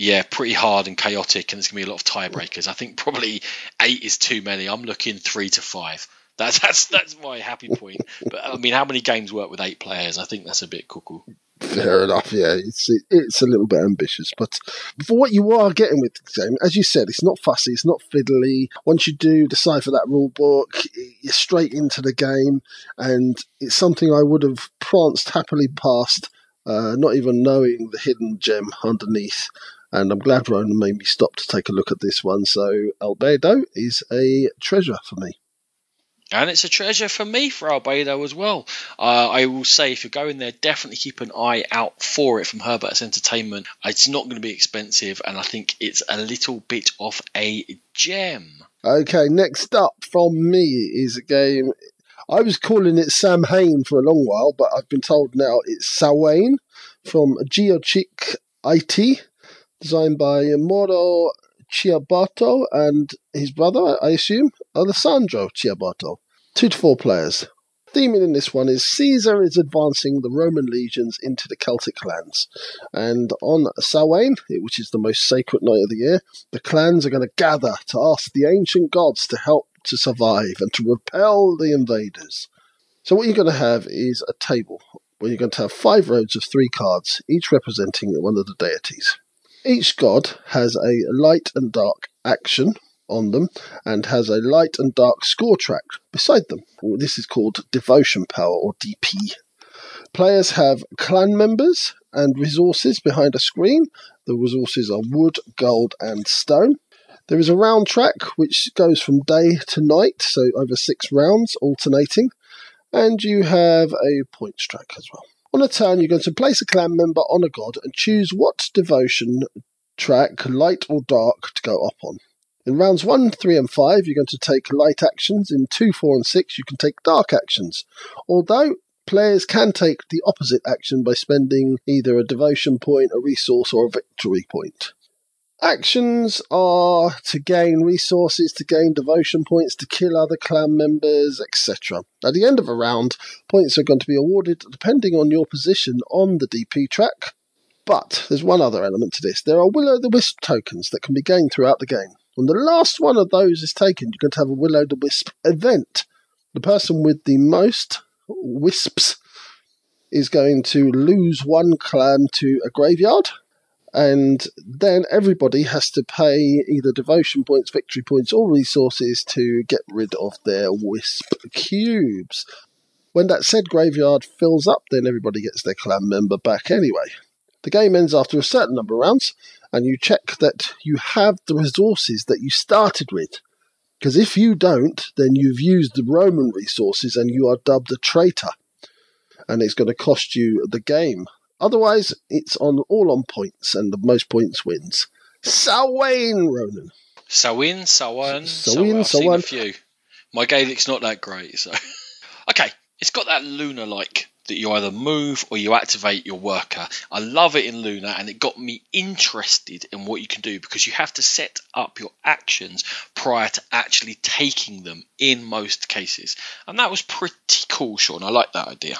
Yeah, pretty hard and chaotic, and there's to be a lot of tiebreakers. I think probably eight is too many. I'm looking three to five. That's [laughs] that's that's my happy point. But I mean, how many games work with eight players? I think that's a bit cuckoo. Fair enough. Yeah, it's it's a little bit ambitious, but for what you are getting with the game, as you said, it's not fussy, it's not fiddly. Once you do decipher that rule book, you're straight into the game, and it's something I would have pranced happily past, uh, not even knowing the hidden gem underneath. And I'm glad Ronan made me stop to take a look at this one. So Albedo is a treasure for me. And it's a treasure for me for Albedo as well. Uh, I will say, if you're going there, definitely keep an eye out for it from Herbert's Entertainment. It's not going to be expensive, and I think it's a little bit of a gem. Okay, next up from me is a game. I was calling it Sam Hain for a long while, but I've been told now it's Sawain from Giochix IT, designed by Mauro Chiabato and his brother, I assume, Alessandro Chiabato. Two to four players. Theming in this one is Caesar is advancing the Roman legions into the Celtic lands. And on Samhain, which is the most sacred night of the year, the clans are going to gather to ask the ancient gods to help to survive and to repel the invaders. So, what you're going to have is a table where you're going to have five rows of three cards, each representing one of the deities. Each god has a light and dark action on them and has a light and dark score track beside them. This is called devotion power or DP. Players have clan members and resources behind a screen. The resources are wood, gold, and stone. There is a round track which goes from day to night, so over six rounds, alternating. And you have a points track as well. On a turn, you're going to place a clan member on a god and choose what devotion track, light or dark, to go up on. In rounds 1, 3, and 5, you're going to take light actions. In 2, 4, and 6, you can take dark actions. Although players can take the opposite action by spending either a devotion point, a resource, or a victory point. Actions are to gain resources, to gain devotion points, to kill other clan members, etc. At the end of a round, points are going to be awarded depending on your position on the DP track. But there's one other element to this. There are Will o' the Wisp tokens that can be gained throughout the game. When the last one of those is taken, you're going to have a Will o' the Wisp event. The person with the most wisps is going to lose one clan to a graveyard, and then everybody has to pay either devotion points, victory points, or resources to get rid of their wisp cubes. When that said graveyard fills up, then everybody gets their clan member back anyway. The game ends after a certain number of rounds, and you check that you have the resources that you started with. Because if you don't, then you've used the Roman resources and you are dubbed a traitor. And it's going to cost you the game. Otherwise, it's on all on points, and the most points wins. Sawain, Ronan. Sawin, Sawan, Sawin, I've seen a Sawan. few. My Gaelic's not that great, so [laughs] okay. It's got that Luna like that you either move or you activate your worker. I love it in Luna, and it got me interested in what you can do because you have to set up your actions prior to actually taking them in most cases, and that was pretty cool, Sean. I like that idea.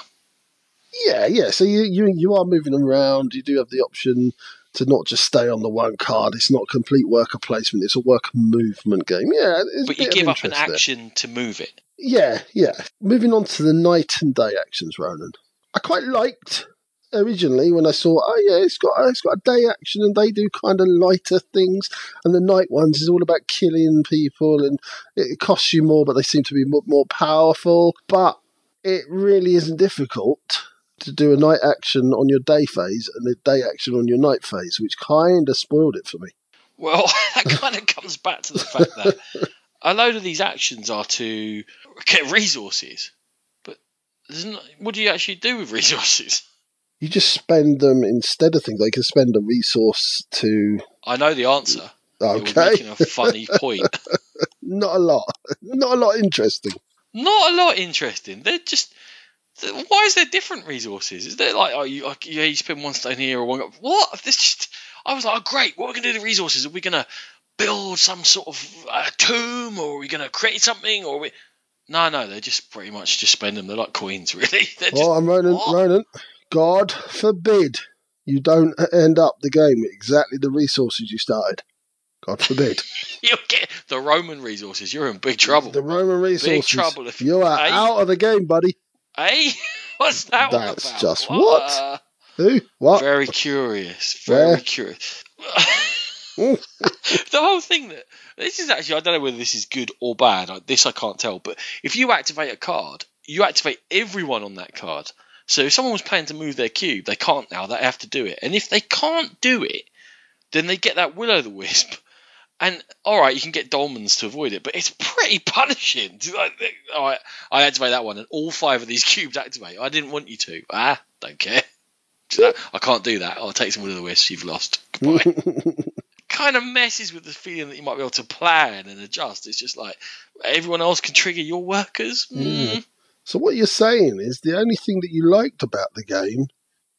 Yeah, yeah. So you, you you are moving around. You do have the option to not just stay on the one card. It's not complete worker placement. It's a worker movement game. Yeah, But you give up an interest there. action to move it. Yeah, yeah. Moving on to the night and day actions, Ronan. I quite liked originally when I saw, oh yeah, it's got it's got a day action and they do kind of lighter things, and the night ones is all about killing people and it costs you more, but they seem to be more powerful. But it really isn't difficult to do a night action on your day phase and a day action on your night phase, which kind of spoiled it for me. Well, [laughs] that kind of comes back to the fact that a load of these actions are to get resources, but there's not, what do you actually do with resources? You just spend them instead of things. They can spend a resource to. I know the answer. You're Okay, making a funny point. [laughs] not a lot. Not a lot interesting. Not a lot interesting. They're just. Why is there different resources? Is there like, oh, you, like, yeah, you spend one stone here or one. What? This just. I was like, oh, great. What are we going to do with the resources? Are we going to build some sort of uh, tomb or are we going to create something or we. No, no, they're just pretty much just spend them. They're like coins, [laughs] really. They're just, Well, I'm Ronan. What? Ronan, God forbid you don't end up the game with exactly the resources you started. God forbid. [laughs] You'll get the Roman resources. You're in big trouble. The Roman resources. Big trouble if- you are out of the game, buddy. Eh? [laughs] What's that That's about? just what? Uh, Who? What? Very curious. Very Where? curious. [laughs] the whole thing that this is actually I don't know whether this is good or bad. Like, This I can't tell. But if you activate a card, you activate everyone on that card. So if someone was planning to move their cube, they can't now. They have to do it. And if they can't do it, then they get that will o' the wisp. And all right, you can get dolmens to avoid it, but it's pretty punishing. Like, all right, I activate that one, and all five of these [laughs] cubes activate. I didn't want you to. Ah, don't care. I can't do that. I'll take some of the wisps. You've lost. Goodbye. [laughs] kind of messes with the feeling that you might be able to plan and adjust. It's just like everyone else can trigger your workers. Mm. so what you're saying is the only thing that you liked about the game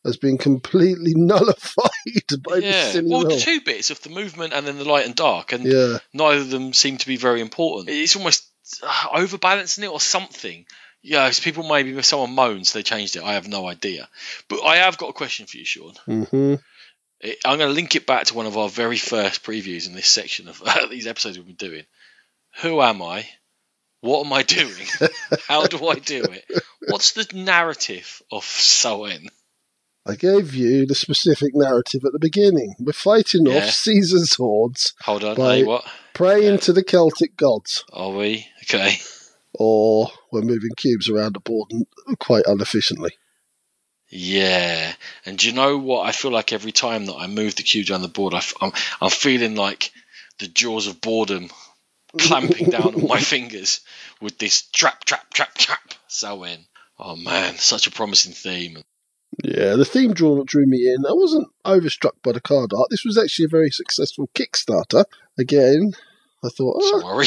has been completely [laughs] nullified by the Yeah. silly Well, the two bits of the movement and then the light and dark, and Yeah. neither of them seem to be very important. It's almost uh, overbalancing it or something. Yeah, people maybe if someone moans they changed it. I have no idea. But I have got a question for you, Sean. hmm It, I'm going to link it back to one of our very first previews in this section of [laughs] uh, these episodes we've been doing. Who am I? What am I doing? [laughs] How do I do it? What's the narrative of Soen? I gave you the specific narrative at the beginning. We're fighting Yeah. off Caesar's hordes, Hold on, hey, what? praying Yeah. to the Celtic gods, Are we? Okay. or we're moving cubes around the board quite inefficiently. Yeah. And do you know what? I feel like every time that I move the cube down the board, I f- I'm, I'm feeling like the jaws of boredom [laughs] clamping down on my fingers with this trap, trap, trap, trap. Soen. Oh man, such a promising theme. Yeah, the theme drew, drew me in. I wasn't overstruck by the card art. This was actually a very successful Kickstarter. Again, I thought, oh, ah, Sorry.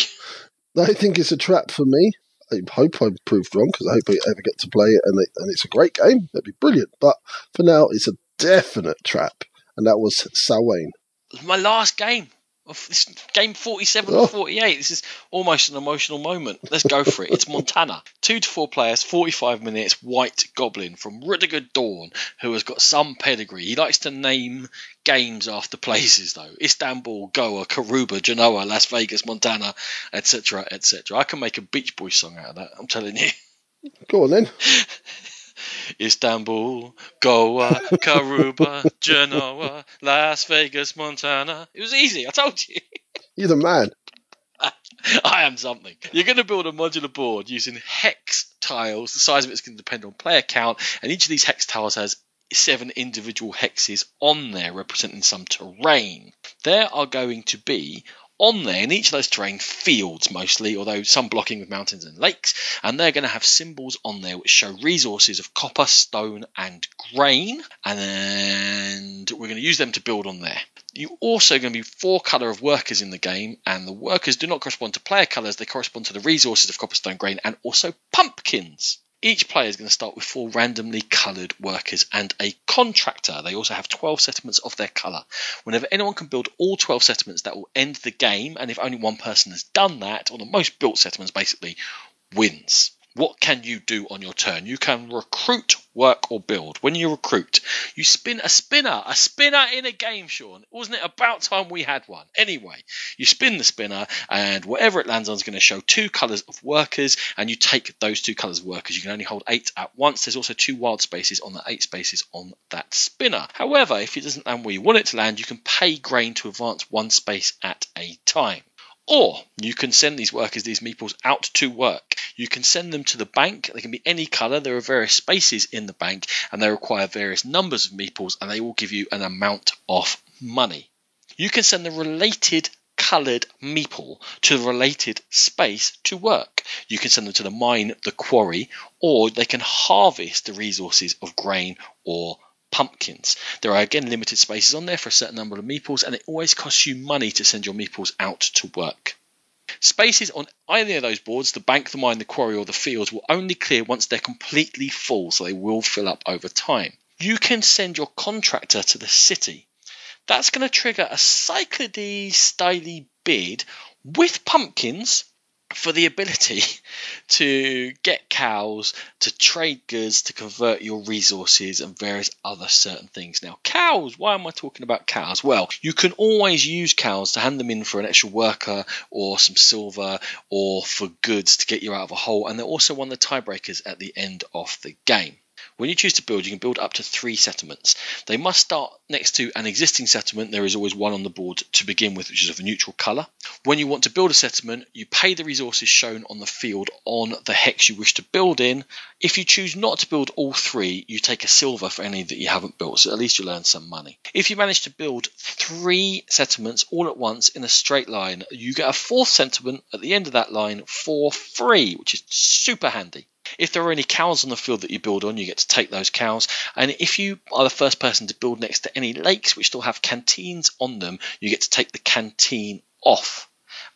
I think it's a trap for me. I hope I'm proved wrong because I hope I ever get to play it and, it and it's a great game. That'd be brilliant. But for now, it's a definite trap. And that was Sawain. my last game game 47 Oh. or 48 this is almost an emotional moment. Let's go for it. It's montana. Two to four players 45 minutes white goblin from rudiger dorn who has got some pedigree. He likes to name games after places though. Istanbul goa karuba genoa las vegas montana etc etc i can make a beach boys song out of that i'm telling you. Go on then. [laughs] Istanbul, Goa, Karuba, [laughs] Genoa, Las Vegas, Montana. It was easy, I told you. [laughs] You're the man. [laughs] I am something. You're going to build a modular board using hex tiles. The size of it's going to depend on player count, and each of these hex tiles has seven individual hexes on there representing some terrain. There are going to be on there in each of those terrain fields mostly, although some blocking with mountains and lakes, and they're going to have symbols on there which show resources of copper, stone, and grain, and we're going to use them to build on there. You're also going to be four color of workers in the game, and the workers do not correspond to player colors; they correspond to the resources of copper, stone, grain, and also pumpkins. Each player is going to start with four randomly coloured workers and a contractor. They also have 12 settlements of their colour. Whenever anyone can build all 12 settlements, that will end the game, and if only one person has done that, or the most built settlements basically, wins. What can you do on your turn? You can recruit, work, or build. When you recruit, you spin a spinner. A spinner in a game, Sean. Wasn't it about time we had one? Anyway, you spin the spinner, and whatever it lands on is going to show two colours of workers, and you take those two colours of workers. You can only hold eight at once. There's also two wild spaces on the eight spaces on that spinner. However, if it doesn't land where you want it to land, you can pay grain to advance one space at a time. Or you can send these workers, these meeples, out to work. You can send them to the bank. They can be any colour. There are various spaces in the bank and they require various numbers of meeples and they will give you an amount of money. You can send the related coloured meeple to the related space to work. You can send them to the mine, the quarry, or they can harvest the resources of grain or pumpkins. There are again limited spaces on there for a certain number of meeples, and it always costs you money to send your meeples out to work. Spaces on either of those boards, the bank, the mine, the quarry, or the fields, will only clear once they're completely full, so they will fill up over time. You can send your contractor to the city. That's going to trigger a Cyclades styly bid with pumpkins for the ability [laughs] to get cows, to trade goods, to convert your resources, and various other certain things. Now, cows, why am I talking about cows? Well, you can always use cows to hand them in for an extra worker or some silver or for goods to get you out of a hole, and they're also one of the tiebreakers at the end of the game. When you choose to build, you can build up to three settlements. They must start next to an existing settlement. There is always one on the board to begin with, which is of a neutral colour. When you want to build a settlement, you pay the resources shown on the field on the hex you wish to build in. If you choose not to build all three, you take a silver for any that you haven't built, so at least you'll earn some money. If you manage to build three settlements all at once in a straight line, you get a fourth settlement at the end of that line for free, which is super handy. If there are any cows on the field that you build on, you get to take those cows. And if you are the first person to build next to any lakes which still have canteens on them, you get to take the canteen off.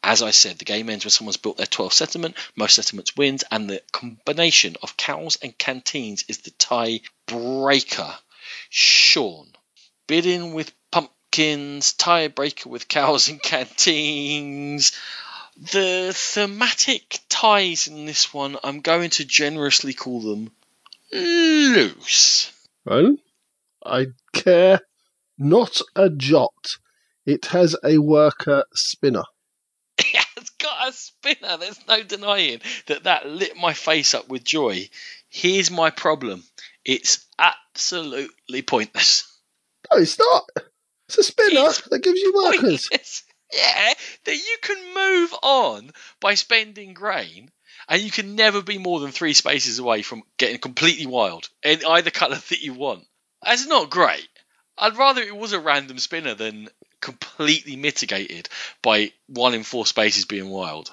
As I said, the game ends when someone's built their 12th settlement, most settlements wins, and the combination of cows and canteens is the tie breaker. Sean, bidding with pumpkins, tie breaker with cows and canteens. The thematic ties in this one, I'm going to generously call them loose. Well, I care not a jot. It has a worker spinner. [laughs] it's got a spinner. There's no denying that that lit my face up with joy. Here's my problem it's absolutely pointless. No, it's not. It's a spinner It's that gives you workers. Pointless. Yeah, that you can move on by spending grain, and you can never be more than three spaces away from getting completely wild in either colour [laughs] that you want. That's not great. I'd rather it was a random spinner than completely mitigated by one in four spaces being wild.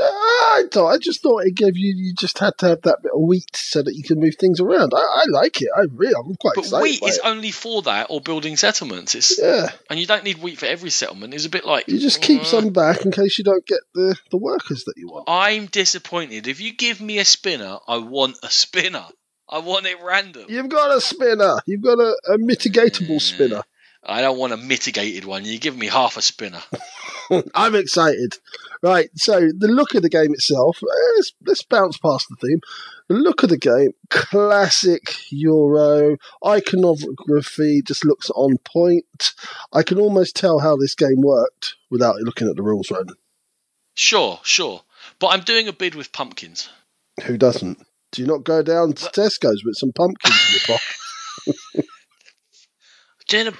I don't. I just thought it gave you. You just had to have that bit of wheat so that you can move things around. I, I like it. I really. I'm quite But excited. wheat is it. only for that or building settlements. It's Yeah, and you don't need wheat for every settlement. It's a bit like you just keep uh, some back in case you don't get the the workers that you want. I'm disappointed. If you give me a spinner, I want a spinner. I want it random. You've got a spinner. You've got a, a mitigatable Yeah. spinner. I don't want a mitigated one. You give me half a spinner. [laughs] I'm excited. Right, so the look of the game itself, eh, let's, let's bounce past the theme. The look of the game, classic Euro, iconography just looks on point. I can almost tell how this game worked without looking at the rules, Ronan. Sure, sure. But I'm doing a bid with pumpkins. Who doesn't? Do you not go down to Tesco's with some pumpkins in your pocket? [laughs] [laughs] Doing a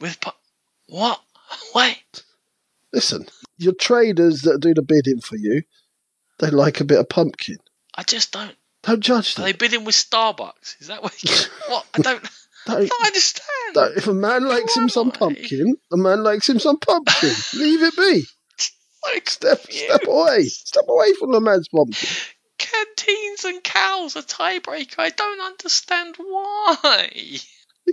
with pu- what? [laughs] Wait. Listen, your traders that do the bidding for you, they like a bit of pumpkin. I just don't. Don't judge Are them. they bidding with Starbucks? Is that what? You, [laughs] what? I don't. I Don't, don't understand. That if a man likes him some Why? pumpkin, a man likes him some pumpkin. [laughs] Leave it be. Like, Step, step away. Step away from the man's pumpkin. canteens and cows a tiebreaker. I don't understand why.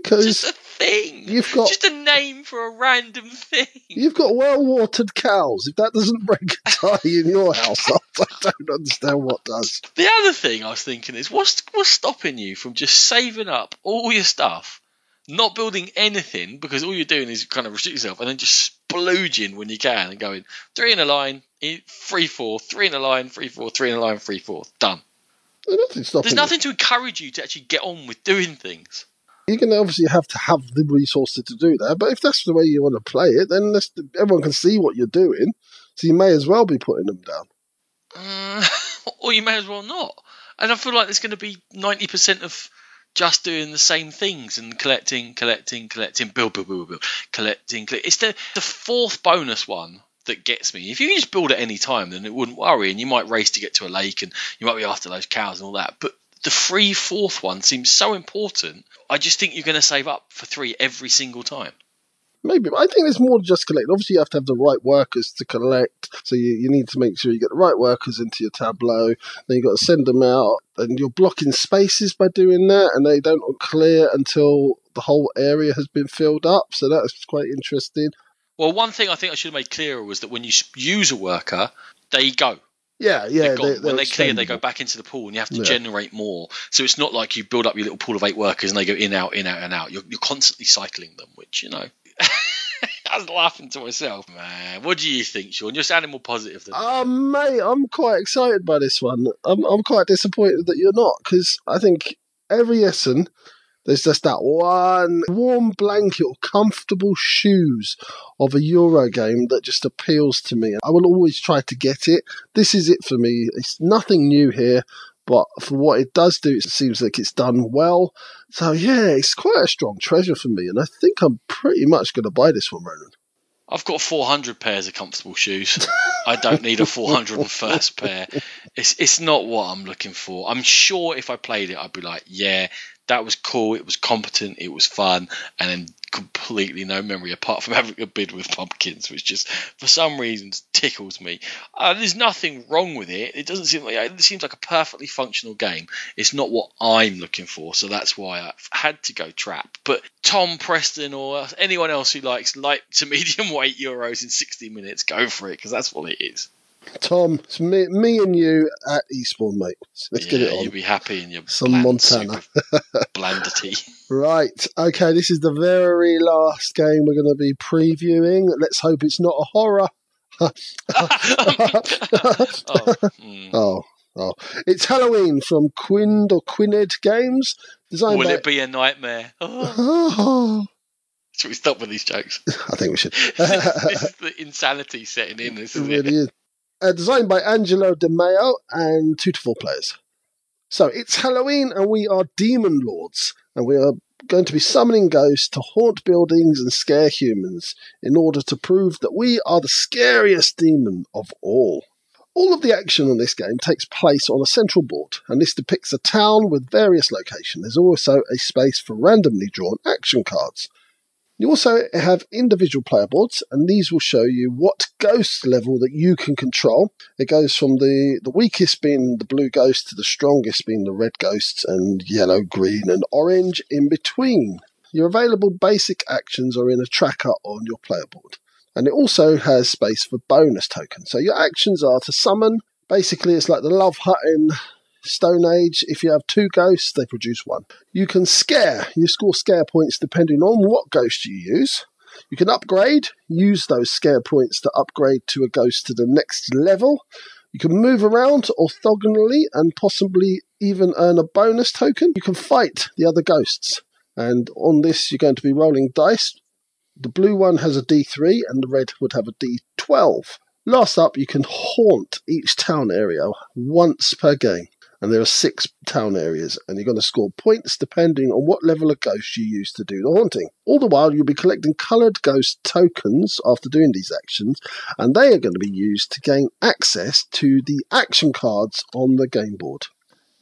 Because Just a thing. you've got Just a name for a random thing. you've got well-watered cows. If that doesn't break a tie in your household, [laughs] I don't understand what does. The other thing I was thinking is, what's what's stopping you from just saving up all your stuff, not building anything because all you're doing is kind of restrict yourself, and then just splooging when you can and going three in a line, three four, three in a line, three four, three in a line, three four, done. There's nothing stopping. There's nothing to encourage you to actually get on with doing things. Going to obviously have to have the resources to do that. But if that's the way you want to play it, then everyone can see what you're doing. So you may as well be putting them down. Uh, [laughs] or you may as well not. And I feel like there's going to be 90% of just doing the same things and collecting, collecting, collecting, build, build, build, build, collecting, collect. It's the, the fourth bonus one that gets me. If you can just build at any time, then it wouldn't worry, and you might race to get to a lake, and you might be after those cows and all that. But the free fourth one seems so important. I just think you're going to save up for three every single time. Maybe, but I think there's more than just collect. Obviously, you have to have the right workers to collect. So you, you need to make sure you get the right workers into your tableau. Then you've got to send them out. And you're blocking spaces by doing that, and they don't clear until the whole area has been filled up. So that's quite interesting. Well, one thing I think I should have made clearer was that when you use a worker, they go. Yeah, yeah. They- when they're clear, they go back into the pool, and you have to Yeah. generate more. So it's not like you build up your little pool of eight workers and they go in, out, in, out, and out. You're, you're constantly cycling them, which you know. [laughs] I was laughing to myself, man. What do you think, Sean? You're sounding more positive than me. Um, mate, I'm quite excited by this one. I'm, I'm quite disappointed that you're not, because I think every Essen, there's just that one warm blanket or comfortable shoes of a Euro game that just appeals to me. I will always try to get it. This is it for me. It's nothing new here, but for what it does do, it seems like it's done well. So, yeah, it's quite a strong treasure for me, and I think I'm pretty much going to buy this one, Ronan. I've got 400 pairs of comfortable shoes. I don't need a 401st pair. It's it's not what I'm looking for. I'm sure if I played it, I'd be like, yeah, that was cool. It was competent. It was fun. And then completely no memory apart from [laughs] having a bid with pumpkins, which just for some reason tickles me. Uh, there's nothing wrong with it. It doesn't seem like it seems like a perfectly functional game. It's not what I'm looking for, so that's why I've had to go trap. But Tom Preston or anyone else who likes light to [laughs] medium weight euros in 60 minutes, go for it because that's what it is. Tom, it's me, me and you at Eastbourne, mate. Let's get it on. You'll be happy in your Some bland Montana. [laughs] blandity. Right. Okay, this is the very last game we're going to be previewing. Let's hope it's not a horror. [laughs] oh, mm. [laughs] Oh, oh. It's Halloween from Quind or Quined Games. Designed Will by... it be a nightmare? [gasps] Oh, should we stop with these jokes? I think we should. this is the insanity setting in. This It is really is. Uh, designed by Angelo De Mayo and two to four players. So it's Halloween and we are demon lords and we are going to be summoning ghosts to haunt buildings and scare humans in order to prove that we are the scariest demon of all. All of the action in this game takes place on a central board, and this depicts a town with various locations. There's also a space for randomly drawn action cards. You also have individual player boards, and these will show you what ghost level that you can control. It goes from the, the weakest being the blue ghost to the strongest being the red ghosts, and yellow, green, and orange in between. Your available basic actions are in a tracker on your player board. And it also has space for bonus tokens. So your actions are to summon. Basically, it's like the Love Hut in Stone Age. If you have two ghosts, they produce one. You can scare. You score scare points depending on what ghost you use. You can upgrade. Use those scare points to upgrade to a ghost to the next level. You can move around orthogonally and possibly even earn a bonus token. You can fight the other ghosts. And on this, you're going to be rolling dice. The blue one has a D3 and the red would have a D12. Last up, you can haunt each town area once per game. And there are six town areas, and you're going to score points depending on what level of ghost you use to do the haunting. All the while, you'll be collecting coloured ghost tokens after doing these actions, and they are going to be used to gain access to the action cards on the game board.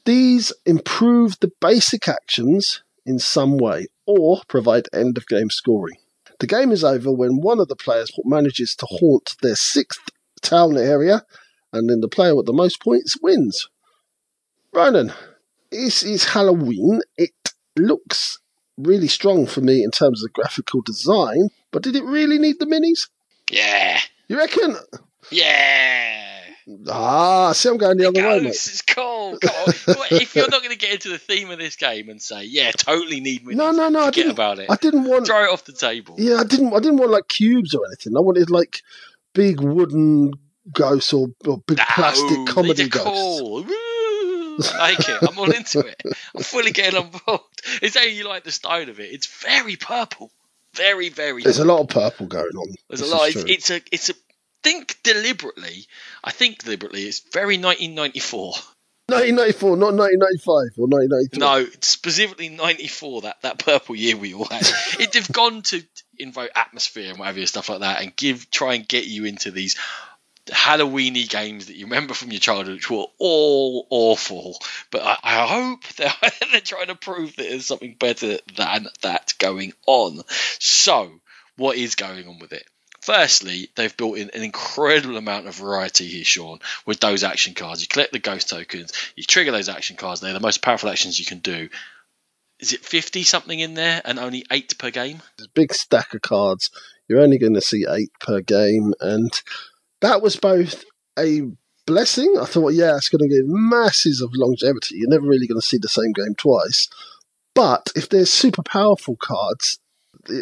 These improve the basic actions in some way. or provide end of game scoring. The game is over when one of the players manages to haunt their sixth town area, and then the player with the most points wins. Ronan, this is Halloween. It looks really strong for me in terms of graphical design, but did it really need the minis? Yeah. You reckon? Yeah. Ah, see, I'm going the other way, mate. It's cool. If you're not going to get into the theme of this game and say, yeah, totally need minis, No, no, no. I forget didn't. about it. I didn't want. Throw it off the table. Yeah, I didn't. I didn't want like cubes or anything. I wanted like big wooden ghosts or, or big No, plastic comedy ghosts. cool. I like it. I'm all into it. I'm fully getting on board. It's how you like the style of it. It's very purple. Very, very. There's a lot of purple going on. There's This a lot. It's, it's a. It's a. Think deliberately. I think deliberately. It's very 1994. 1994, not 1995 or 1993. No, specifically 94. That that purple year we all had. [laughs] it, they've gone to invoke atmosphere and whatever stuff like that, and give try and get you into these Halloweeny games that you remember from your childhood, which were all awful. But I, I hope [laughs] they're, they're trying to prove that there's something better than that going on. So, what is going on with it? Firstly, they've built in an incredible amount of variety here, Sean, with those action cards. You collect the ghost tokens, you trigger those action cards, they're the most powerful actions you can do. Is it 50 something in there and only 8 per game? Big stack of cards. You're only going to see eight per game, and that was both a blessing. I thought, yeah, it's going to give masses of longevity. You're never really going to see the same game twice. But if there's super powerful cards,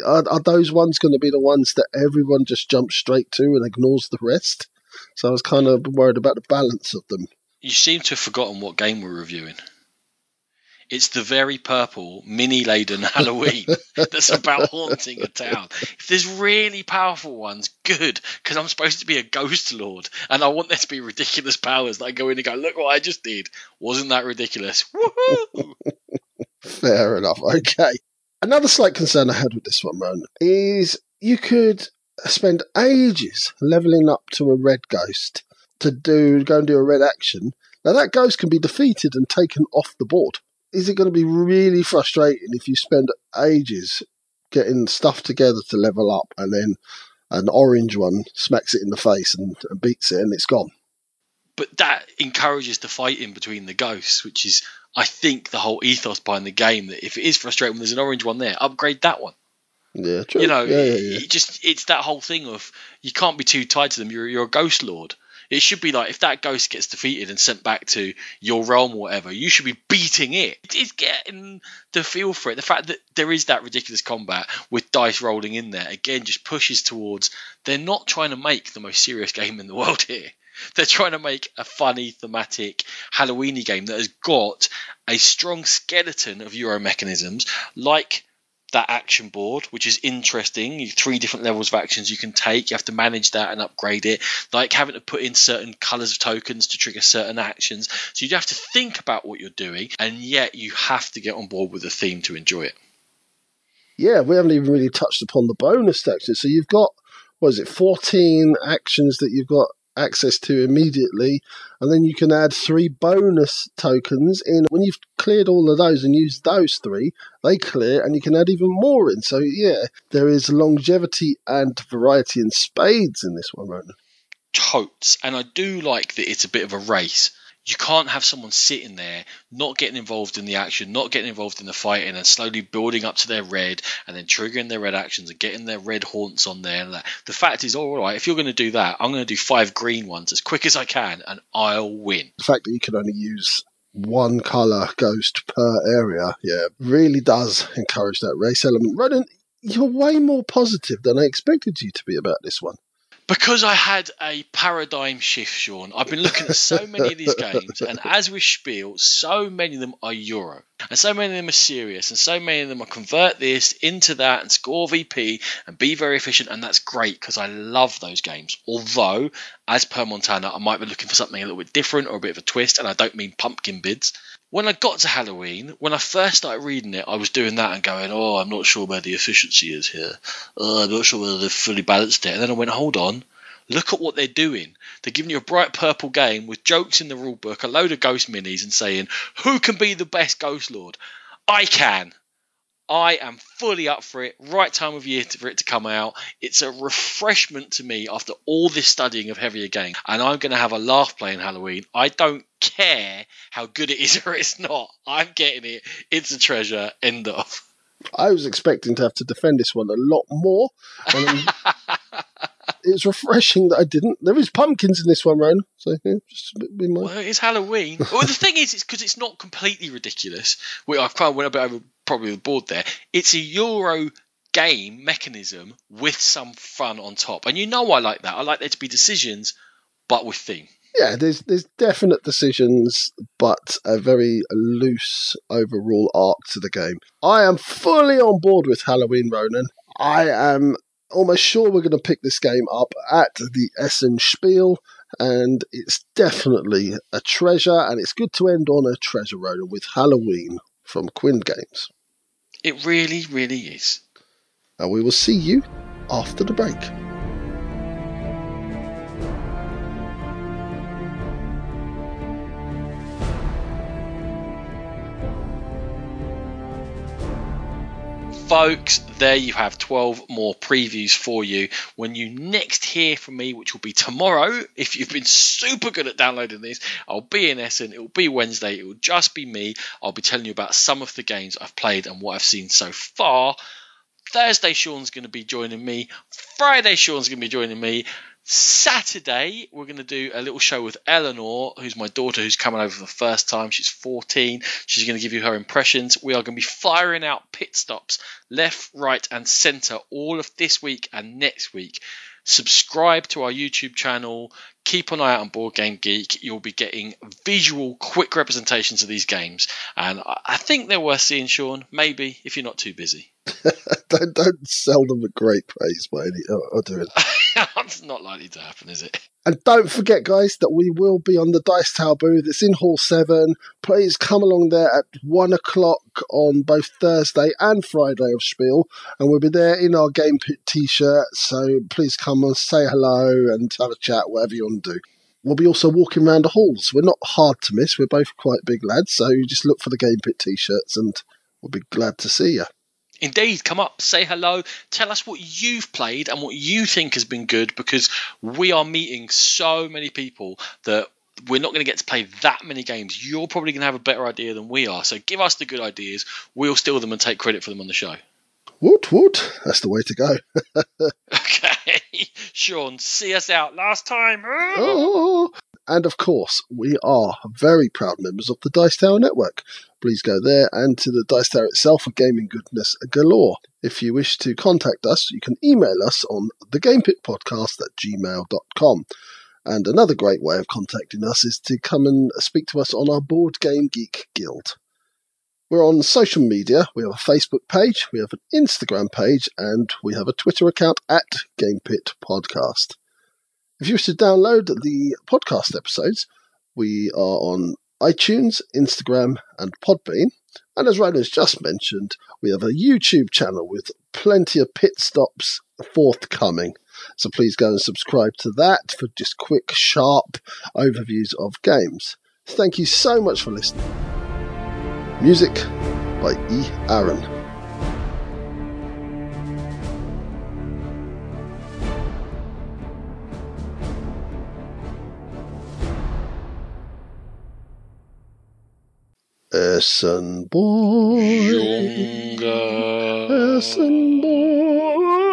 are, are those ones going to be the ones that everyone just jumps straight to and ignores the rest? So I was kind of worried about the balance of them. You seem to have forgotten what game we're reviewing. It's the very purple, mini laden [laughs] Halloween that's about haunting a town. If there's really powerful ones, good, because I'm supposed to be a ghost lord and I want there to be ridiculous powers that I go in and go, look what I just did. Wasn't that ridiculous? Woohoo! [laughs] Fair enough. Okay. Another slight concern I had with this one, Ron, is you could spend ages leveling up to a red ghost to do go and do a red action. Now that ghost can be defeated and taken off the board. Is it going to be really frustrating if you spend ages getting stuff together to level up and then an orange one smacks it in the face and, and beats it and it's gone? but that encourages the fighting between the ghosts, which is, I think, the whole ethos behind the game. That if it is frustrating when there's an orange one there, upgrade that one. Yeah, true. You know, yeah, yeah, yeah. it just it's that whole thing of you can't be too tied to them. You're you're a ghost lord. It should be like if that ghost gets defeated and sent back to your realm or whatever, you should be beating it. It's getting the feel for it. The fact that there is that ridiculous combat with dice rolling in there again just pushes towards they're not trying to make the most serious [laughs] game in the world here. They're trying to make a funny, thematic Halloweeny game that has got a strong skeleton of Euro mechanisms, like that action board, which is interesting. Three different levels of actions you can take. You have to manage that and upgrade it. Like having to put in certain colors of tokens to trigger certain actions. So you have to think about what you're doing, and yet you have to get on board with the theme to enjoy it. Yeah, we haven't even really touched upon the bonus section. So you've got, what is it, 14 actions that you've got access to immediately, and then you can add three bonus tokens in. When you've cleared all of those and used those three, they clear, and you can add even more in. So, yeah, there is longevity and variety in spades in this one, Ronan. Totes. And I do like that it's a bit of a race. You can't have someone sitting there, not getting involved in the action, not getting involved in the fighting, and slowly building up to their red, and then triggering their red actions and getting their red haunts on there. And that. The fact is, all right, if you're going to do that, I'm going to do five green ones as quick as I can, and I'll win. The fact that you can only use one colour ghost per area, yeah, really does encourage that race element. Ronan, you're way more positive than I expected you to be about this one. Because I had a paradigm shift, Sean, I've been looking at so many of these games, and as with Spiel, so many of them are Euro, and so many of them are serious, and so many of them are convert this into that and score VP and be very efficient, and that's great because I love those games. Although, as per Montana, I might be looking for something a little bit different or a bit of a twist, and I don't mean pumpkin bids. When I got to Halloween, when I first started reading it, I was doing that and going, "Oh, I'm not sure where the efficiency is here. Oh, I'm not sure whether they've fully balanced it." And then I went, "Hold on." Look at what they're doing. They're giving you a bright purple game with jokes in the rulebook, a load of ghost minis, and saying, Who can be the best ghost lord? I can. I am fully up for it. Right time of year for it to come out. It's a refreshment to me after all this studying of heavier games, and I'm going to have a laugh playing Halloween. I don't care how good it is [laughs] or it's not. I'm getting it. It's a treasure. End of. I was expecting to have to defend this one a lot more. And [laughs] it was refreshing that I didn't. There is pumpkins in this one, Ron. So yeah, just be. Well, it's Halloween. well, the thing is, it's because it's not completely ridiculous. We, I've kind of went a bit over probably the board there. It's a Euro game mechanism with some fun on top, and you know I like that. I like there to be decisions, but with theme. Yeah, there's there's definite decisions, but a very loose overall arc to the game. I am fully on board with Halloween, Ronan. I am almost sure we're going to pick this game up at the Essen Spiel, and it's definitely a treasure, and it's good to end on a treasure road with Halloween from Quinn Games. It really, really is. And we will see you after the break. Folks, there you have 12 more previews for you. When you next hear from me, which will be tomorrow, if you've been super good at downloading this, I'll be in Essen. It will be Wednesday. It will just be me. I'll be telling you about some of the games I've played and what I've seen so far. Thursday, Sean's going to be joining me. Friday, Sean's going to be joining me. Saturday, we're going to do a little show with Eleanor, who's my daughter, who's coming over for the first time. She's 14. She's going to give you her impressions. We are going to be firing out pit stops left, right, and centre all of this week and next week. Subscribe to our YouTube channel. Keep an eye out on Board Game Geek. You'll be getting visual, quick representations of these games. And I think they're worth seeing, Sean. Maybe, if you're not too busy. [laughs] don't, don't sell them a great praise by any uh, or do it. [laughs] That's not likely to happen, is it? [laughs] And don't forget, guys, that we will be on the Dice Tower booth. It's in Hall 7. Please come along there at 1 o'clock on both Thursday and Friday of Spiel. And we'll be there in our Game Pit t shirt. So please come and say hello and have a chat, whatever you want to do. We'll be also walking around the halls. We're not hard to miss. We're both quite big lads. So you just look for the Game Pit t shirts and we'll be glad to see you. Indeed, come up, say hello, tell us what you've played and what you think has been good because we are meeting so many people that we're not going to get to play that many games. You're probably going to have a better idea than we are. So give us the good ideas. We'll steal them and take credit for them on the show. Woot woot. That's the way to go. [laughs] okay. [laughs] Sean, see us out last time. Oh. And of course, we are very proud members of the Dice Tower Network. Please go there and to the Dice Tower itself for gaming goodness galore. If you wish to contact us, you can email us on thegamepitpodcast at gmail.com. And another great way of contacting us is to come and speak to us on our Board Game Geek Guild. We're on social media. We have a Facebook page, we have an Instagram page, and we have a Twitter account at GamePit Podcast. If you wish to download the podcast episodes, we are on iTunes, Instagram, and Podbean. And as Ronan's just mentioned, we have a YouTube channel with plenty of pit stops forthcoming. So please go and subscribe to that for just quick, sharp overviews of games. Thank you so much for listening. Music by E. Aaron. Essen Boy. Junger. Essen Boy.